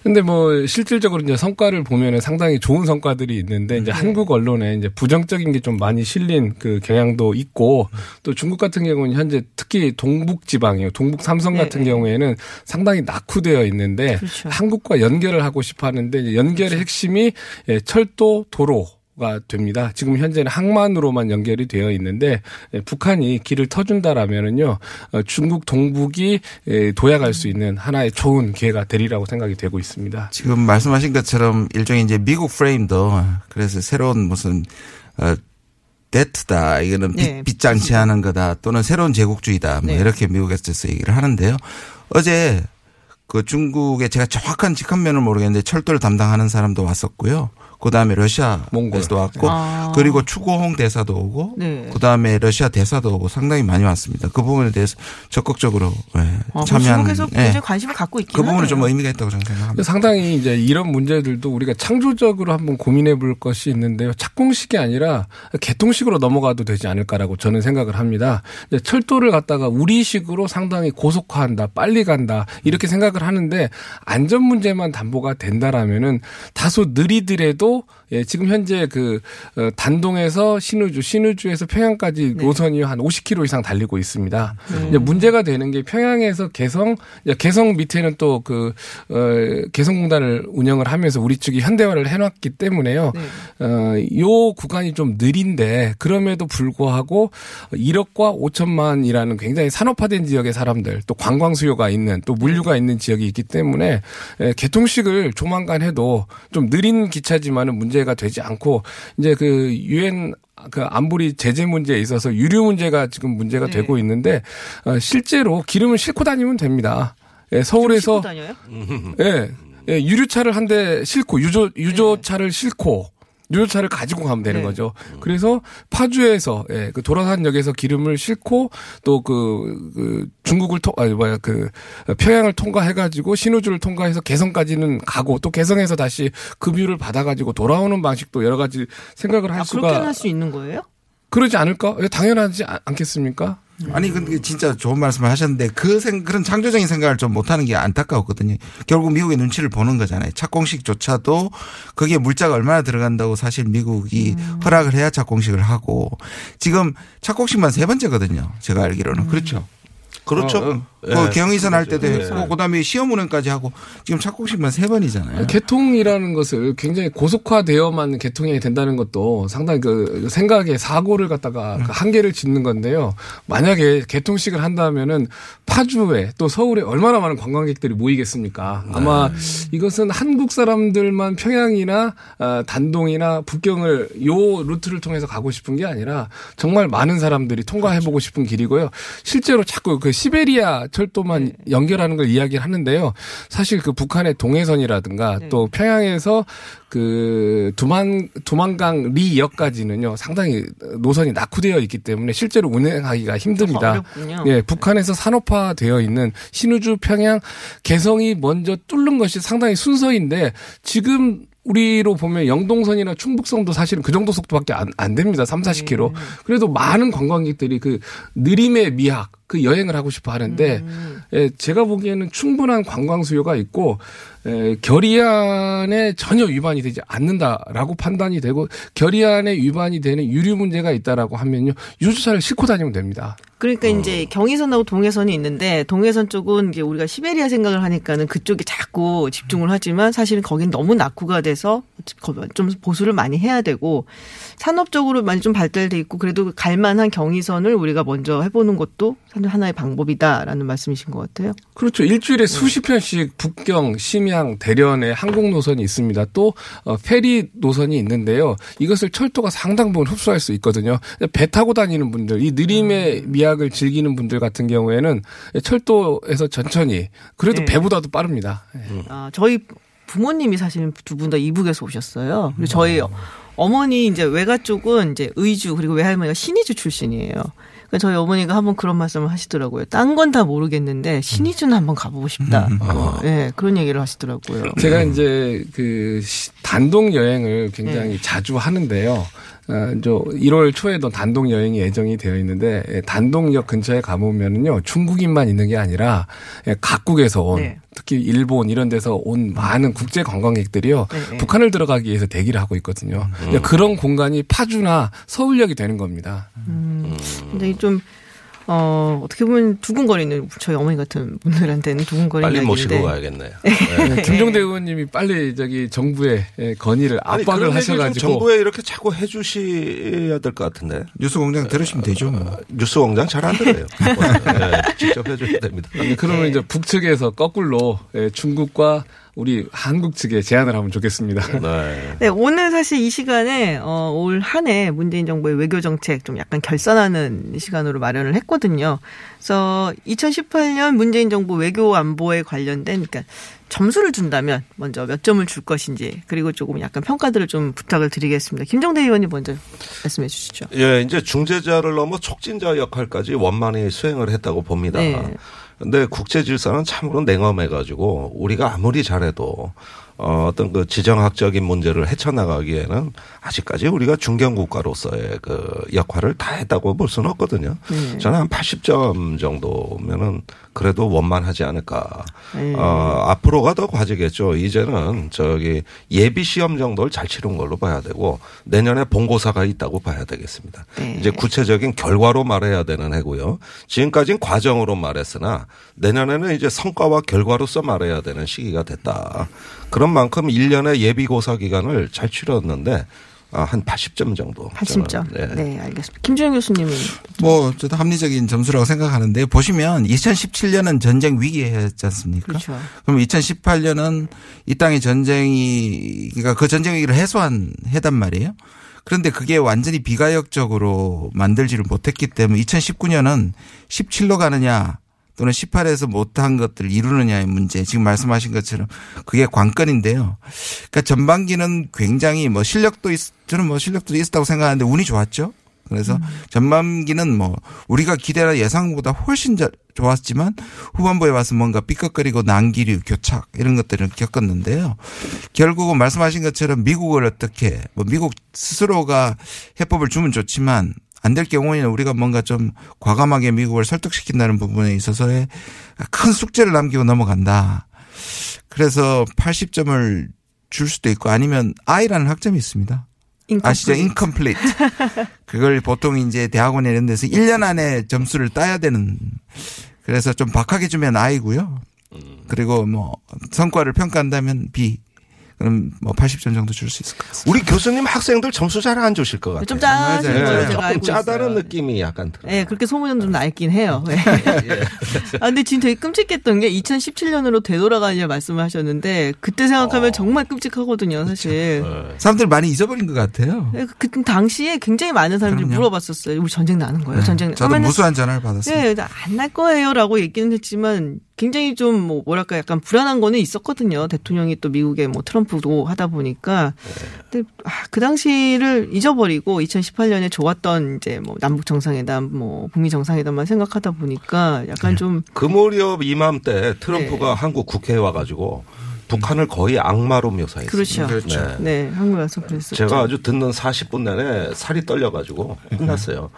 근데 뭐 실질적으로 이제 성과를 보면은 상당히 좋은 성과들이 있는데 이제 한국 언론에 이제 부정적인 게 좀 많이 실린 그 경향도 있고 또 중국 같은 경우는 현재 특히 동북 지방이요. 동북 삼성 네, 같은 경우에는 상당히 낙후되어 있는데 그렇죠. 한국과 연결을 하고 싶어 하는데 연결의 핵심이 예, 철도 도로 가 됩니다. 지금 현재는 항만으로만 연결이 되어 있는데 예, 북한이 길을 터준다라면은요 어, 중국 동북이 예, 도약할 수 있는 하나의 좋은 기회가 되리라고 생각이 되고 있습니다. 지금 말씀하신 것처럼 일종의 이제 미국 프레임도 그래서 새로운 무슨 어 데트다 이거는 네. 빚, 빚장치하는 거다 또는 새로운 제국주의다 뭐 네. 이렇게 미국에서 얘기를 하는데요. 어제 그 중국의 제가 정확한 직함면을 모르겠는데 철도를 담당하는 사람도 왔었고요. 그 다음에 러시아에서도 왔고 아. 그리고 추고홍 대사도 오고 네. 그 다음에 러시아 대사도 오고 상당히 많이 왔습니다. 그 부분에 대해서 적극적으로 예, 아, 참여한 중국에서 예. 굉장히 관심을 갖고 있긴 그 부분은. 좀 의미가 있다고 저는 생각합니다. 상당히 이제 이런 문제들도 우리가 창조적으로 한번 고민해 볼 것이 있는데요. 착공식이 아니라 개통식으로 넘어가도 되지 않을까라고 저는 생각을 합니다. 이제 철도를 갖다가 우리식으로 상당히 고속화한다, 빨리 간다 이렇게 생각을 하는데 안전 문제만 담보가 된다라면은 다소 느리더라도 경우에도 예, 지금 현재 그 어, 단동에서 신우주, 신우주에서 평양까지 노선이 한 50km 이상 달리고 있습니다. 음. 이제 문제가 되는 게 평양에서 개성, 개성 밑에는 또 그 어, 개성공단을 운영을 하면서 우리 측이 현대화를 해놨기 때문에요. 어, 요 구간이 좀 느린데 그럼에도 불구하고 1억과 5천만이라는 굉장히 산업화된 지역의 사람들 또 관광 수요가 있는 또 물류가 있는 지역이 있기 때문에 에, 개통식을 조만간 해도 좀 느린 기차지만은 문제 가 되지 않고 이제 그 유엔 그 안보리 제재 문제에 있어서 유류 문제가 지금 문제가 되고 있는데 어, 실제로 기름을 싣고 다니면 됩니다. 예, 서울에서 예, 예, 유류차를 한 대 싣고 유조 유조차를 싣고 유조차를 가지고 가면 되는 거죠. 그래서 파주에서 예, 그 도라산역에서 기름을 싣고 또그 그 중국을 통 아니 뭐야 그 평양을 통과해 가지고 신우주를 통과해서 개성까지는 가고 또 개성에서 다시 급유를 받아 가지고 돌아오는 방식도 여러 가지 생각을 할 아, 수가 그렇게 할 수 있는 거예요? 그러지 않을까? 예, 당연하지 않- 않겠습니까? 아니 근데 진짜 좋은 말씀을 하셨는데 그 생, 그런 창조적인 생각을 좀 못하는 게 안타까웠거든요. 결국 미국의 눈치를 보는 거잖아요. 착공식조차도 거기에 물자가 얼마나 들어간다고 사실 미국이 허락을 해야 착공식을 하고 지금 착공식만 세 번째거든요. 제가 알기로는 그렇죠. 그렇죠. 어, 어. 예, 그 경의선 할 때도 그렇죠. 했고 그다음에 시험 운행까지 하고 지금 착공식만 세 번이잖아요. 개통이라는 것을 굉장히 고속화되어만 개통이 된다는 것도 상당히 그 생각에 사고를 갖다가 그 한계를 짓는 건데요. 만약에 개통식을 한다면은 파주에 또 서울에 얼마나 많은 관광객들이 모이겠습니까? 아마 이것은 한국 사람들만 평양이나 아, 단동이나 북경을 요 루트를 통해서 가고 싶은 게 아니라 정말 많은 사람들이 통과해보고 싶은 길이고요. 실제로 자꾸 그 시베리아 철도만 연결하는 걸 이야기를 하는데요. 사실 그 북한의 동해선이라든가 또 평양에서 그 두만 두만강 리역까지는요 상당히 노선이 낙후되어 있기 때문에 실제로 운행하기가 힘듭니다. 예, 북한에서 산업화되어 있는 신우주 평양 개성이 먼저 뚫는 것이 상당히 순서인데 지금 우리로 보면 영동선이나 충북선도 사실은 그 정도 속도밖에 안, 안 됩니다. 3, 40km. 그래도 많은 관광객들이 그 느림의 미학, 그 여행을 하고 싶어 하는데, 예, 제가 보기에는 충분한 관광 수요가 있고, 에, 결의안에 전혀 위반이 되지 않는다라고 판단이 되고, 결의안에 위반이 되는 유류 문제가 있다라고 하면요, 유주차를 싣고 다니면 됩니다. 그러니까 이제 경의선하고 동해선이 있는데 동해선 쪽은 이제 우리가 시베리아 생각을 하니까는 그쪽에 자꾸 집중을 하지만 사실은 거긴 너무 낙후가 돼서 좀 보수를 많이 해야 되고 산업적으로 많이 좀 발달돼 있고 그래도 갈만한 경의선을 우리가 먼저 해보는 것도 사실 하나의 방법이다라는 말씀이신 것 같아요. 그렇죠. 일주일에 수십 편씩 북경, 심양, 대련에 항공 노선이 있습니다. 또 어, 페리 노선이 있는데요. 이것을 철도가 상당 부분 흡수할 수 있거든요. 배 타고 다니는 분들, 이 느림의 미 학을 즐기는 분들 같은 경우에는 철도에서 천천히 그래도 네. 배보다도 빠릅니다. 아, 저희 부모님이 사실 두분 다 이북에서 오셨어요. 그리고 저희 어머니 이제 외가 쪽은 이제 의주 그리고 외할머니가 신의주 출신이에요. 그러니까 저희 어머니가 한번 그런 말씀을 하시더라고요. 딴 건 다 모르겠는데 신의주는 한번 가보고 싶다. 어, 예, 그런 얘기를 하시더라고요. 제가 이제 그 시- 단독 여행을 굉장히 네. 자주 하는데요. 어, 저 1월 초에도 단독 여행이 예정이 되어 있는데 예, 단독역 근처에 가보면은요 중국인만 있는 게 아니라 예, 각국에서 온 네. 특히 일본 이런 데서 온 많은 국제 관광객들이요 네, 네. 북한을 들어가기 위해서 대기를 하고 있거든요. 음. 그런 공간이 파주나 서울역이 되는 겁니다. 음, 근데 좀 어, 어떻게 보면 두근거리는 저희 어머니 같은 분들한테는 두근거리는 빨리. 모시고 가야겠네요. 네, 김종대 의원님이 빨리 저기 정부에 예, 건의를 압박을 하셔가지고 정부에 이렇게 자꾸 해주셔야 될 것 같은데. 뉴스공장 들으시면 되죠. 뭐. 뉴스공장 잘 안 들어요. 네, 직접 해줘야 됩니다. 네, 그러면 이제 북측에서 거꾸로 예, 중국과 우리 한국 측에 제안을 하면 좋겠습니다. 네. 네, 오늘 사실 이 시간에 어, 올 한 해 문재인 정부의 외교 정책 좀 약간 결산하는 시간으로 마련을 했거든요. 그래서 2018년 문재인 정부 외교 안보에 관련된 그러니까 점수를 준다면 먼저 몇 점을 줄 것인지 그리고 조금 약간 평가들을 좀 부탁을 드리겠습니다. 김정대 의원님 먼저 말씀해 주시죠. 예, 이제 중재자를 넘어 촉진자 역할까지 원만히 수행을 했다고 봅니다. 네. 근데 국제 질서는 참으로 냉엄해가지고 우리가 아무리 잘해도 어, 어떤 그 지정학적인 문제를 헤쳐나가기에는 아직까지 우리가 중견 국가로서의 그 역할을 다 했다고 볼 수는 없거든요. 네. 저는 한 80점 정도면은 그래도 원만하지 않을까. 네. 어, 앞으로가 더 과제겠죠. 이제는 저기 예비 시험 정도를 잘 치른 걸로 봐야 되고 내년에 본고사가 있다고 봐야 되겠습니다. 네. 이제 구체적인 결과로 말해야 되는 해고요. 지금까지는 과정으로 말했으나 내년에는 이제 성과와 결과로서 말해야 되는 시기가 됐다. 그런 만큼 1년의 예비고사 기간을 잘 치렀는데 아, 한 80점 정도. 80점. 저는, 네. 네, 알겠습니다. 김주영 교수님은 뭐 저도 합리적인 점수라고 생각하는데 보시면 2017년은 전쟁 위기였지 않습니까? 그렇죠. 그럼 2018년은 이 땅의 전쟁이 그러니까 그 전쟁 위기를 해소한 해단 말이에요. 그런데 그게 완전히 비가역적으로 만들지를 못했기 때문에 2019년은 17로 가느냐 또는 18에서 못한 것들을 이루느냐의 문제 지금 말씀하신 것처럼 그게 관건인데요. 그러니까 전반기는 굉장히 뭐 실력도 있, 저는 뭐 실력도 있었다고 생각하는데 운이 좋았죠. 그래서 전반기는 뭐 우리가 기대나 예상보다 훨씬 잘 좋았지만 후반부에 와서 뭔가 삐걱거리고 난기류 교착 이런 것들을 겪었는데요. 결국은 말씀하신 것처럼 미국을 어떻게 뭐 미국 스스로가 해법을 주면 좋지만 안 될 경우에는 우리가 뭔가 좀 과감하게 미국을 설득시킨다는 부분에 있어서의 큰 숙제를 남기고 넘어간다. 그래서 80점을 줄 수도 있고 아니면 I라는 학점이 있습니다. 아시죠? incomplete. 그걸 보통 이제 대학원에 이런 데서 1년 안에 점수를 따야 되는 그래서 좀 박하게 주면 I고요. 그리고 뭐 성과를 평가한다면 B. 그럼 뭐 80점 정도 줄 수 있을 것 같습니다. 우리 교수님 학생들 점수 잘 안 주실 것 같아요. 좀 짜신 네, 걸로 제가 알고 짜다는 있어요. 느낌이 약간 들어요. 네, 그렇게 소문은 좀 날긴 해요. 네. 아, 근데 지금 되게 끔찍했던 게 2017년으로 되돌아가냐 말씀을 하셨는데 그때 생각하면 정말 끔찍하거든요, 사실. 사람들 많이 잊어버린 것 같아요. 네, 그 당시에 굉장히 많은 사람들이 그럼요. 물어봤었어요. 우리 전쟁 나는 거예요? 전쟁 저도 그러면은 무수한 전화를 받았습니다. 네, 안 날 거예요라고 얘기는 했지만 굉장히 좀 뭐 뭐랄까 약간 불안한 거는 있었거든요. 대통령이 또 미국의 뭐 트럼프도 하다 보니까. 근데 아, 그 당시를 잊어버리고 2018년에 좋았던 이제 뭐 남북 정상회담, 뭐 북미 정상회담만 생각하다 보니까 약간 좀그 무렵 이맘때 트럼프가 한국 국회에 와가지고 북한을 거의 악마로 묘사했습니다. 그렇죠. 네, 한국에 와서 그랬었죠. 제가 아주 듣는 40분 내내 살이 떨려가지고 끝났어요.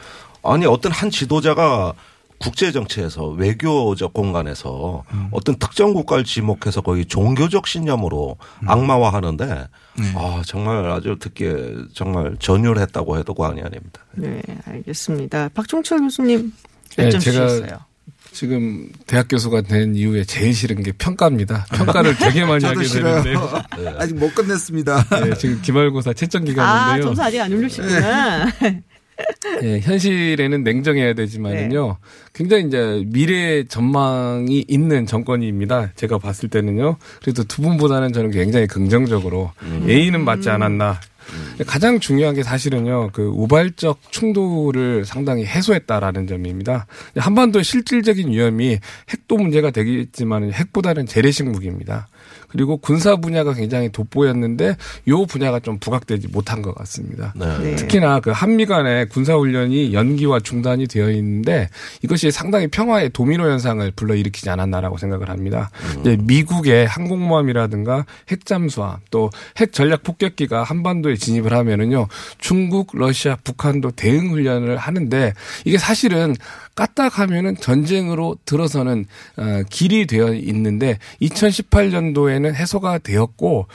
아니 어떤 한 지도자가 국제 정치에서 외교적 공간에서 어떤 특정 국가를 지목해서 거의 종교적 신념으로 악마화하는데 아 정말 아주 듣기에 정말 전율했다고 해도 과언이 아닙니다. 네, 알겠습니다. 박종철 교수님 네, 몇점 제가 주셨어요? 지금 대학 교수가 된 이후에 제일 싫은 게 평가입니다. 평가를 되게 많이 하게. 되는데 아직 못 끝냈습니다. 네, 지금 기말고사 채점 아, 기간인데요. 점수 아직 안 올리시구나. 예, 현실에는 냉정해야 되지만은요. 네. 굉장히 이제 미래 전망이 있는 정권입니다. 제가 봤을 때는요. 그래도 두 분보다는 저는 굉장히 긍정적으로 A는 맞지 않았나. 가장 중요한 게 사실은요, 그 우발적 충돌을 상당히 해소했다라는 점입니다. 한반도의 실질적인 위험이 핵도 문제가 되겠지만 핵보다는 재래식 무기입니다. 그리고 군사 분야가 굉장히 돋보였는데 요 분야가 좀 부각되지 못한 것 같습니다. 네. 특히나 그 한미 간의 군사 훈련이 연기와 중단이 되어 있는데 이것이 상당히 평화의 도미노 현상을 불러일으키지 않았나라고 생각을 합니다. 이제 미국의 항공모함이라든가 핵 잠수함 또 핵 전략 폭격기가 한반도에 진입을 하면은요 중국, 러시아, 북한도 대응 훈련을 하는데 이게 사실은 까딱하면은 전쟁으로 들어서는 어, 길이 되어 있는데 2018년도에는 해소가 되었고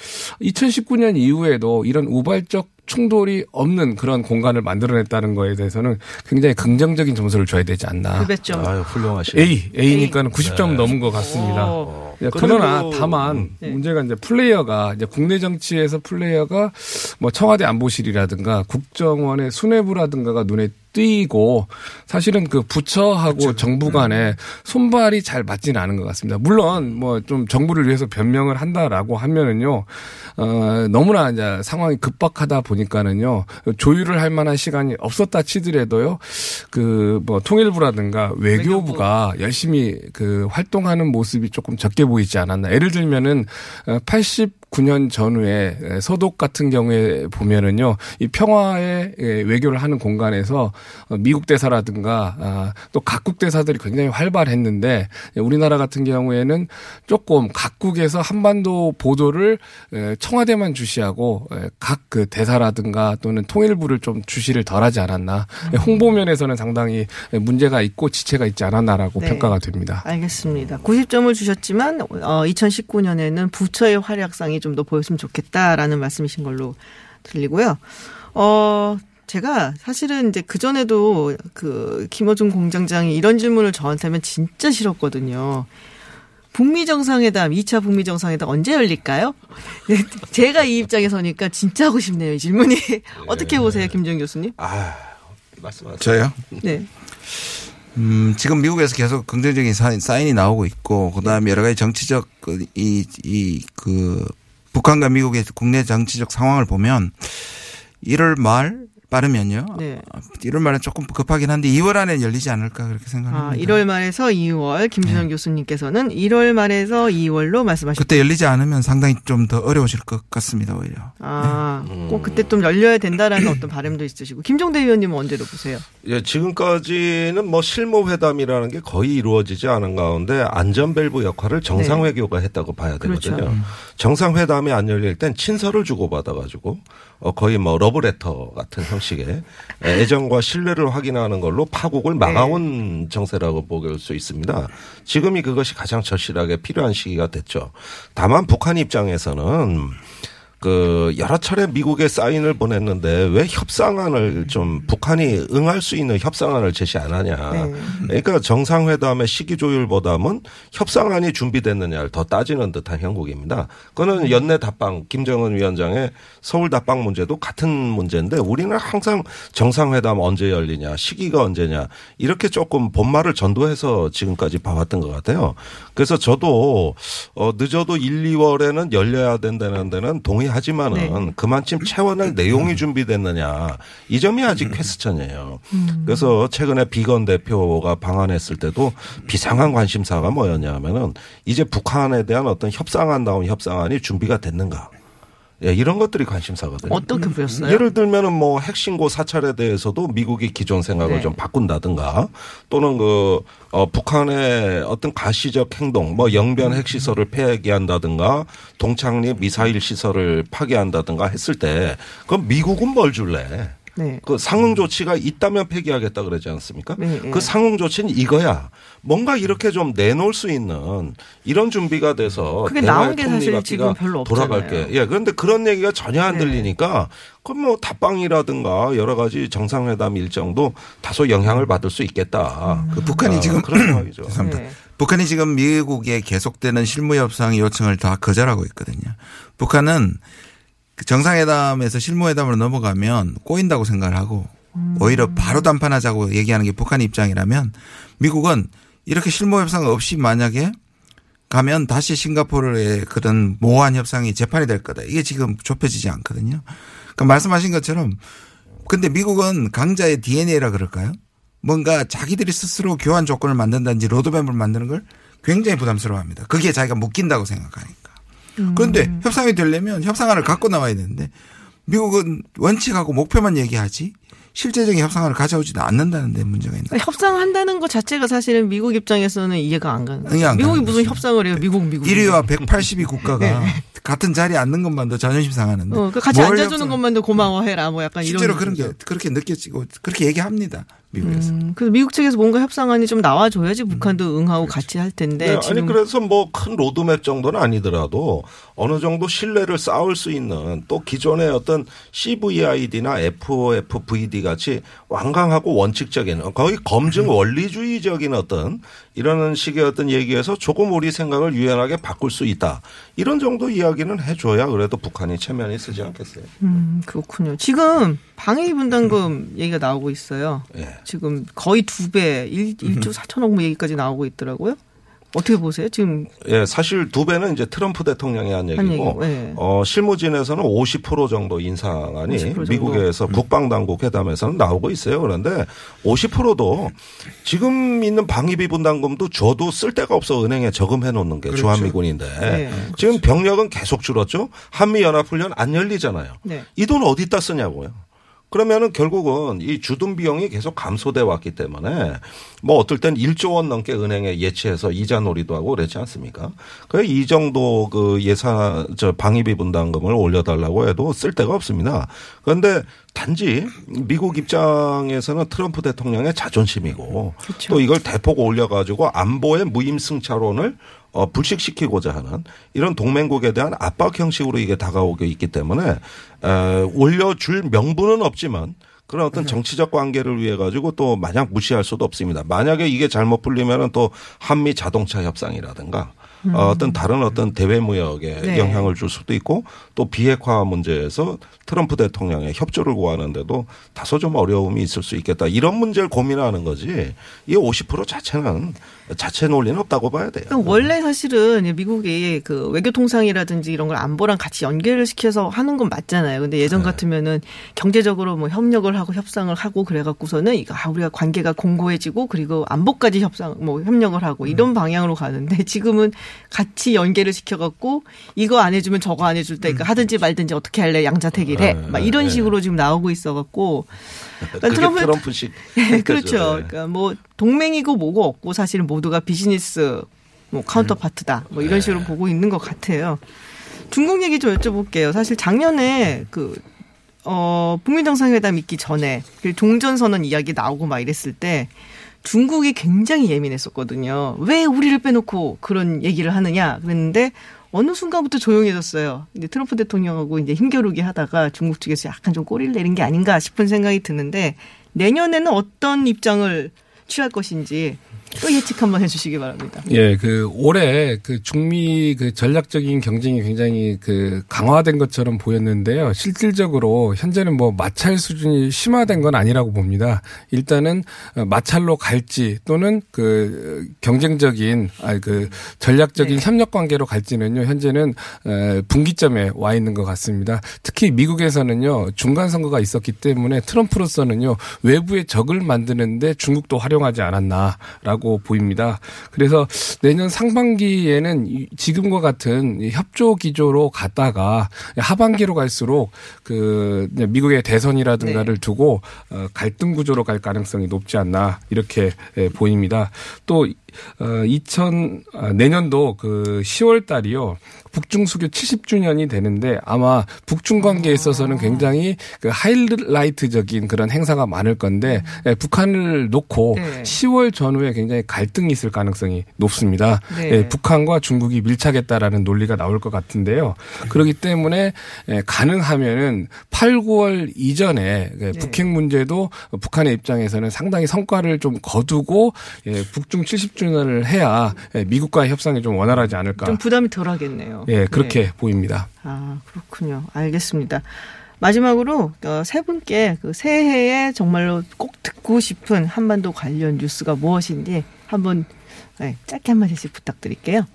2019년 이후에도 이런 우발적 충돌이 없는 그런 공간을 만들어냈다는 거에 대해서는 굉장히 긍정적인 점수를 줘야 되지 않나. 그몇 점? 아유 훌륭하시네. A, A니까는 A. 90점 네. 넘은 것 같습니다. 오. 그러나 다만 네. 문제가 이제 플레이어가 이제 국내 정치에서 플레이어가 뭐 청와대 안보실이라든가 국정원의 수뇌부라든가가 눈에 띄고 사실은 그 부처하고 정부 간에 손발이 잘 맞지는 않은 것 같습니다. 물론 뭐 좀 정부를 위해서 변명을 한다라고 하면은요, 어, 너무나 이제 상황이 급박하다 보니까는요, 조율을 할 만한 시간이 없었다 치더라도요, 그 뭐 통일부라든가 외교부가 열심히 그 활동하는 모습이 조금 적게 보이지 않았나. 예를 들면은 80 9년 전후에 서독 같은 경우에 보면은요, 이 평화의 외교를 하는 공간에서 미국 대사라든가 아, 또 각국 대사들이 굉장히 활발했는데 우리나라 같은 경우에는 조금 각국에서 한반도 보도를 청와대만 주시하고 각 그 대사라든가 또는 통일부를 좀 주시를 덜하지 않았나 홍보 면에서는 상당히 문제가 있고 지체가 있지 않았나라고 네. 평가가 됩니다. 알겠습니다. 90점을 주셨지만 어, 2019년에는 부처의 활약상이 좀 더 보였으면 좋겠다라는 말씀이신 걸로 들리고요. 어 제가 사실은 이제 그 전에도 그 김어준 공장장이 이런 질문을 저한테 하면 진짜 싫었거든요. 북미 정상회담, 2차 북미 정상회담 언제 열릴까요? 제가 이 입장에 서니까 진짜 하고 싶네요, 이 질문이. 어떻게 보세요, 김정 교수님? 아, 말씀하세요. 저요? 네. 음, 지금 미국에서 계속 긍정적인 사인이 나오고 있고, 그 다음에 여러 가지 정치적, 그, 이, 이, 그, 북한과 미국의 국내 정치적 상황을 보면 1월 말 빠르면요. 네. 1월 말에 조금 급하긴 한데 2월 안에 열리지 않을까 그렇게 생각합니다. 아, 1월 말에서 2월 김준영 네. 교수님께서는 1월 말에서 2월로 말씀하셨죠. 그때 열리지 않으면 상당히 좀 더 어려우실 것 같습니다 오히려. 아, 네. 꼭 그때 좀 열려야 된다라는 어떤 바람도 있으시고 김종대 의원님은 언제로 보세요? 예, 지금까지는 뭐 실무 회담이라는 게 거의 이루어지지 않은 가운데 안전밸브 역할을 네. 했다고 봐야 되거든요. 그렇죠. 정상회담이 안 열릴 땐 친서를 주고받아 가지고 어, 거의 뭐 러브레터 같은 형식의 애정과 신뢰를 확인하는 걸로 파국을 막아온 네. 정세라고 볼 수 있습니다. 지금이 그것이 가장 절실하게 필요한 시기가 됐죠. 다만 북한 입장에서는 그 여러 차례 미국에 사인을 보냈는데 왜 협상안을 좀 북한이 응할 수 있는 협상안을 제시 안 하냐. 네. 그러니까 정상회담의 시기 조율보다는 협상안이 준비됐느냐를 더 따지는 듯한 형국입니다. 그거는 연내 답방 김정은 위원장의 서울 답방 문제도 같은 문제인데 우리는 항상 정상회담 언제 열리냐 시기가 언제냐 이렇게 조금 본말을 전도해서 지금까지 봐왔던 것 같아요. 그래서 저도 어 늦어도 1, 2월에는 열려야 된다는 데는 동의 하지만은 네. 그만큼 채워낼 내용이 준비됐느냐 이 점이 아직 퀘스천이에요. 음. 그래서 최근에 비건 대표가 방한했을 때도 비상한 관심사가 뭐였냐면은 이제 북한에 대한 어떤 협상안 나온 협상안이 준비가 됐는가. 예, 이런 것들이 관심사거든요. 어떻게 보셨어요? 예를 들면은 뭐 핵신고 사찰에 대해서도 미국이 기존 생각을 네. 좀 바꾼다든가 또는 그, 어, 북한의 어떤 가시적 행동, 뭐 영변 핵시설을 폐기한다든가 동창리 미사일 시설을 파괴한다든가 했을 때 그럼 미국은 뭘 줄래? 네. 그 상응 조치가 있다면 폐기하겠다 그러지 않습니까? 네, 네. 그 상응 조치는 이거야. 뭔가 이렇게 좀 내놓을 수 있는 이런 준비가 돼서 그게 나온 게 사실 지금 별로 없잖아요. 돌아갈게. 예. 그런데 그런 얘기가 전혀 안 네. 들리니까 그럼 뭐 답방이라든가 여러 가지 정상회담 일정도 다소 영향을 받을 수 있겠다. 음. 그 북한이 아, 지금 그런 상황이죠. 죄송합니다. 네. 북한이 지금 미국에 계속되는 실무 협상 요청을 다 거절하고 있거든요. 북한은 그 정상회담에서 실무회담으로 넘어가면 꼬인다고 생각을 하고 음. 오히려 바로 담판하자고 얘기하는 게 북한 입장이라면 미국은 이렇게 실무 협상 없이 만약에 가면 다시 싱가포르의 그런 모호한 협상이 재판이 될 거다. 이게 지금 좁혀지지 않거든요. 그러니까 말씀하신 것처럼 근데 미국은 강자의 DNA라 그럴까요? 뭔가 자기들이 스스로 교환 조건을 만든다든지 로드맵을 만드는 걸 굉장히 부담스러워합니다. 그게 자기가 묶인다고 생각하니까. 그런데 음. 협상이 되려면 협상안을 갖고 나와야 되는데 미국은 원칙하고 목표만 얘기하지 실제적인 협상안을 가져오지도 않는다는 데 문제가 있는 거죠. 협상한다는 것 자체가 사실은 미국 입장에서는 이해가 안 가는 거예요. 미국이 무슨 협상을 해요? 미국 미국. 1위와 182 국가가 네. 같은 자리에 앉는 것만도 자존심 상하는데. 어, 그 같이 앉아주는 협상... 것만도 고마워해라 뭐 약간 실제로 이런. 실제로 그런 게 그렇게 느껴지고 그렇게 얘기합니다. 미국에서. 음, 그래서 미국 측에서 뭔가 협상안이 좀 나와줘야지 북한도 음. 응하고 그렇죠. 같이 할 텐데. 네, 아니 그래서 뭐 큰 로드맵 정도는 아니더라도 어느 정도 신뢰를 쌓을 수 있는 또 기존의 어떤 CVID나 FOFVD 같이 완강하고 원칙적인 거의 검증 음. 원리주의적인 어떤 이런 식의 어떤 얘기에서 조금 우리 생각을 유연하게 바꿀 수 있다. 이런 정도 이야기는 해줘야 그래도 북한이 체면이 쓰지 않겠어요. 음, 그렇군요. 지금 방위 분담금 얘기가 나오고 있어요. 예. 지금 거의 두 배, 1, 1조 4천억 얘기까지 나오고 있더라고요. 어떻게 보세요? 지금 예, 사실 두 배는 이제 트럼프 대통령이 한 얘기고, 한 얘기고, 예. 어, 실무진에서는 50% 정도 인상안이 50% 정도. 미국에서 국방 당국 회담에서는 나오고 있어요. 그런데 50%도 지금 있는 방위비 분담금도 저도 쓸 데가 없어 은행에 저금해 놓는 게 그렇죠. 주한미군인데 네. 지금 병력은 계속 줄었죠. 한미 연합 훈련 안 열리잖아요. 네. 이돈 어디다 쓰냐고요. 그러면은 결국은 이 주둔 비용이 계속 감소돼 왔기 때문에 뭐 어떨 땐 1조 원 넘게 은행에 예치해서 이자 놀이도 하고 그렇지 않습니까? 그이 정도 그 예산 저 방위비 분담금을 올려달라고 해도 쓸 데가 없습니다. 그런데 단지 미국 입장에서는 트럼프 대통령의 자존심이고 또 이걸 대폭 올려가지고 안보의 무임승차론을 어, 불식시키고자 하는 이런 동맹국에 대한 압박 형식으로 이게 다가오고 있기 때문에 에, 올려줄 명분은 없지만 그런 어떤 정치적 관계를 위해 가지고 또 마냥 무시할 수도 없습니다. 만약에 이게 잘못 풀리면은 또 한미 자동차 협상이라든가 음. 어, 어떤 다른 어떤 대외 무역에 네. 영향을 줄 수도 있고 또 비핵화 문제에서 트럼프 대통령의 협조를 구하는데도 다소 좀 어려움이 있을 수 있겠다. 이런 문제를 고민하는 거지. 이 50% 자체는 자체 논리는 없다고 봐야 돼요. 그럼 원래 사실은 미국이 그 외교 통상이라든지 이런 걸 안보랑 같이 연결을 시켜서 하는 건 맞잖아요. 근데 예전 네. 같으면은 경제적으로 뭐 협력을 하고 협상을 하고 그래갖고서는 이거 아 우리가 관계가 공고해지고 그리고 안보까지 협상 뭐 협력을 하고 이런 방향으로 가는데 지금은 같이 연계를 시켜갖고 이거 안 해주면 저거 안 해줄 테니까 하든지 말든지 어떻게 할래 양자택일해 네, 막 이런 네. 식으로 지금 나오고 있어갖고 그러니까 트럼프- 트럼프식. 네, 그렇죠. 그러니까 뭐 동맹이고 뭐고 없고 사실은 모두가 비즈니스 뭐 counterpart다. 뭐 이런 식으로 보고 있는 것 같아요. 중국 얘기 좀 여쭤볼게요. 사실 작년에 그 어, 북미 정상회담 있기 전에 그 종전선언 이야기 나오고 막 이랬을 때 중국이 굉장히 예민했었거든요. 왜 우리를 빼놓고 그런 얘기를 하느냐 그랬는데 어느 순간부터 조용해졌어요. 이제 트럼프 대통령하고 이제 힘겨루기 하다가 중국 측에서 약간 좀 꼬리를 내린 게 아닌가 싶은 생각이 드는데 내년에는 어떤 입장을 취할 것인지 또 예측 한번 해주시기 바랍니다. 예, 그 올해 그 중미 그 전략적인 경쟁이 굉장히 그 강화된 것처럼 보였는데요. 실질적으로 현재는 뭐 마찰 수준이 심화된 건 아니라고 봅니다. 일단은 어, 마찰로 갈지 또는 그 경쟁적인 아그 전략적인 협력 관계로 갈지는요. 현재는 에, 분기점에 와 있는 것 같습니다. 특히 미국에서는요. 중간 선거가 있었기 때문에 트럼프로서는요. 외부의 적을 만드는데 중국도 활용하지 않았나라고 보입니다. 그래서 내년 상반기에는 이- 지금과 같은 이 협조 기조로 갔다가 하반기로 갈수록 그 미국의 대선이라든가를 두고 어, 갈등 구조로 갈 가능성이 높지 않나 이렇게 예, 보입니다. 또 어, 2000 아, 내년도 그 10월 달이요. 북중 수교 70주년이 되는데 아마 북중 관계에 있어서는 굉장히 그 하이라이트적인 그런 행사가 많을 건데 예, 북한을 놓고 네. 10월 전후에 굉장히 갈등이 있을 가능성이 높습니다. 네. 예, 북한과 중국이 밀착했다라는 논리가 나올 것 같은데요. 그렇기 때문에 예, 가능하면은 8, 9월 이전에 예, 북핵 문제도 북한의 입장에서는 상당히 성과를 좀 거두고 예, 북중 70주 년을 해야 예, 미국과의 협상이 좀 원활하지 않을까. 좀 부담이 덜하겠네요. 예, 그렇게 네. 보입니다. 아, 그렇군요. 알겠습니다. 마지막으로 어, 세 분께 그 새해에 정말로 꼭 듣고 싶은 한반도 관련 뉴스가 무엇인지 한번 네, 짧게 한마디씩 부탁드릴게요.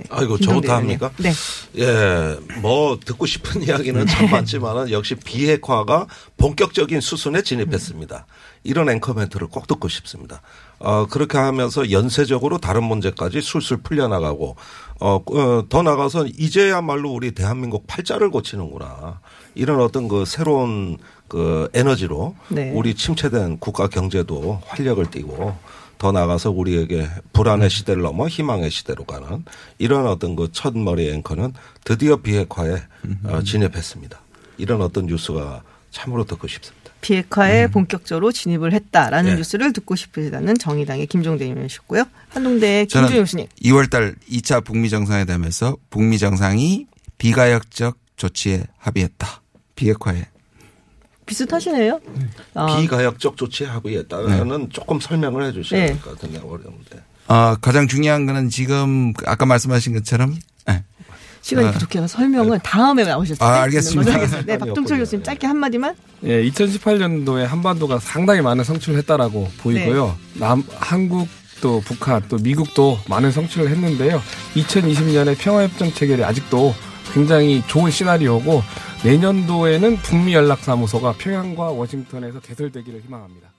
네, 아이고 저부터. 합니까? 네. 예, 뭐 듣고 싶은 이야기는 참 많지만은 역시 비핵화가 본격적인 수순에 진입했습니다. 이런 앵커 멘트를 꼭 듣고 싶습니다. 어, 그렇게 하면서 연쇄적으로 다른 문제까지 술술 풀려나가고 어, 어, 더 나가서 이제야말로 우리 대한민국 팔자를 고치는구나. 이런 어떤 그 새로운 그 에너지로 네. 우리 침체된 국가 경제도 활력을 띠고 더 나가서 우리에게 불안의 시대를 넘어 희망의 시대로 가는 이런 어떤 그 첫머리 앵커는 드디어 비핵화에 어, 진입했습니다. 이런 어떤 뉴스가 참으로 듣고 싶습니다. 비핵화에 본격적으로 진입을 했다라는 네. 뉴스를 듣고 싶으시다는 정의당의 김종대 의원이셨고요. 한동대 저는 김준영 교수님. 2월달 2차 북미 정상회담에서 북미 정상이 비가역적 조치에 합의했다. 비핵화에. 비슷하시네요. 아, 비가역적 조치에 합의했다는 조금 설명을 해 주셔야 네. 될것 같은데 어려운데. 어, 가장 중요한 거는 지금 아까 말씀하신 것처럼 네. 시간이 어, 부족해서 설명은 다음에 나오셨을 때. 아, 알겠습니다. 네, 박동철 교수님 짧게 한마디만. 예, 2018년도에 한반도가 상당히 많은 성취를 했다라고 보이고요. 남 한국 또 북한 또 미국도 많은 성취를 했는데요. 2020년에 평화협정 체결이 아직도 굉장히 좋은 시나리오고 내년도에는 북미 연락사무소가 평양과 워싱턴에서 개설되기를 희망합니다.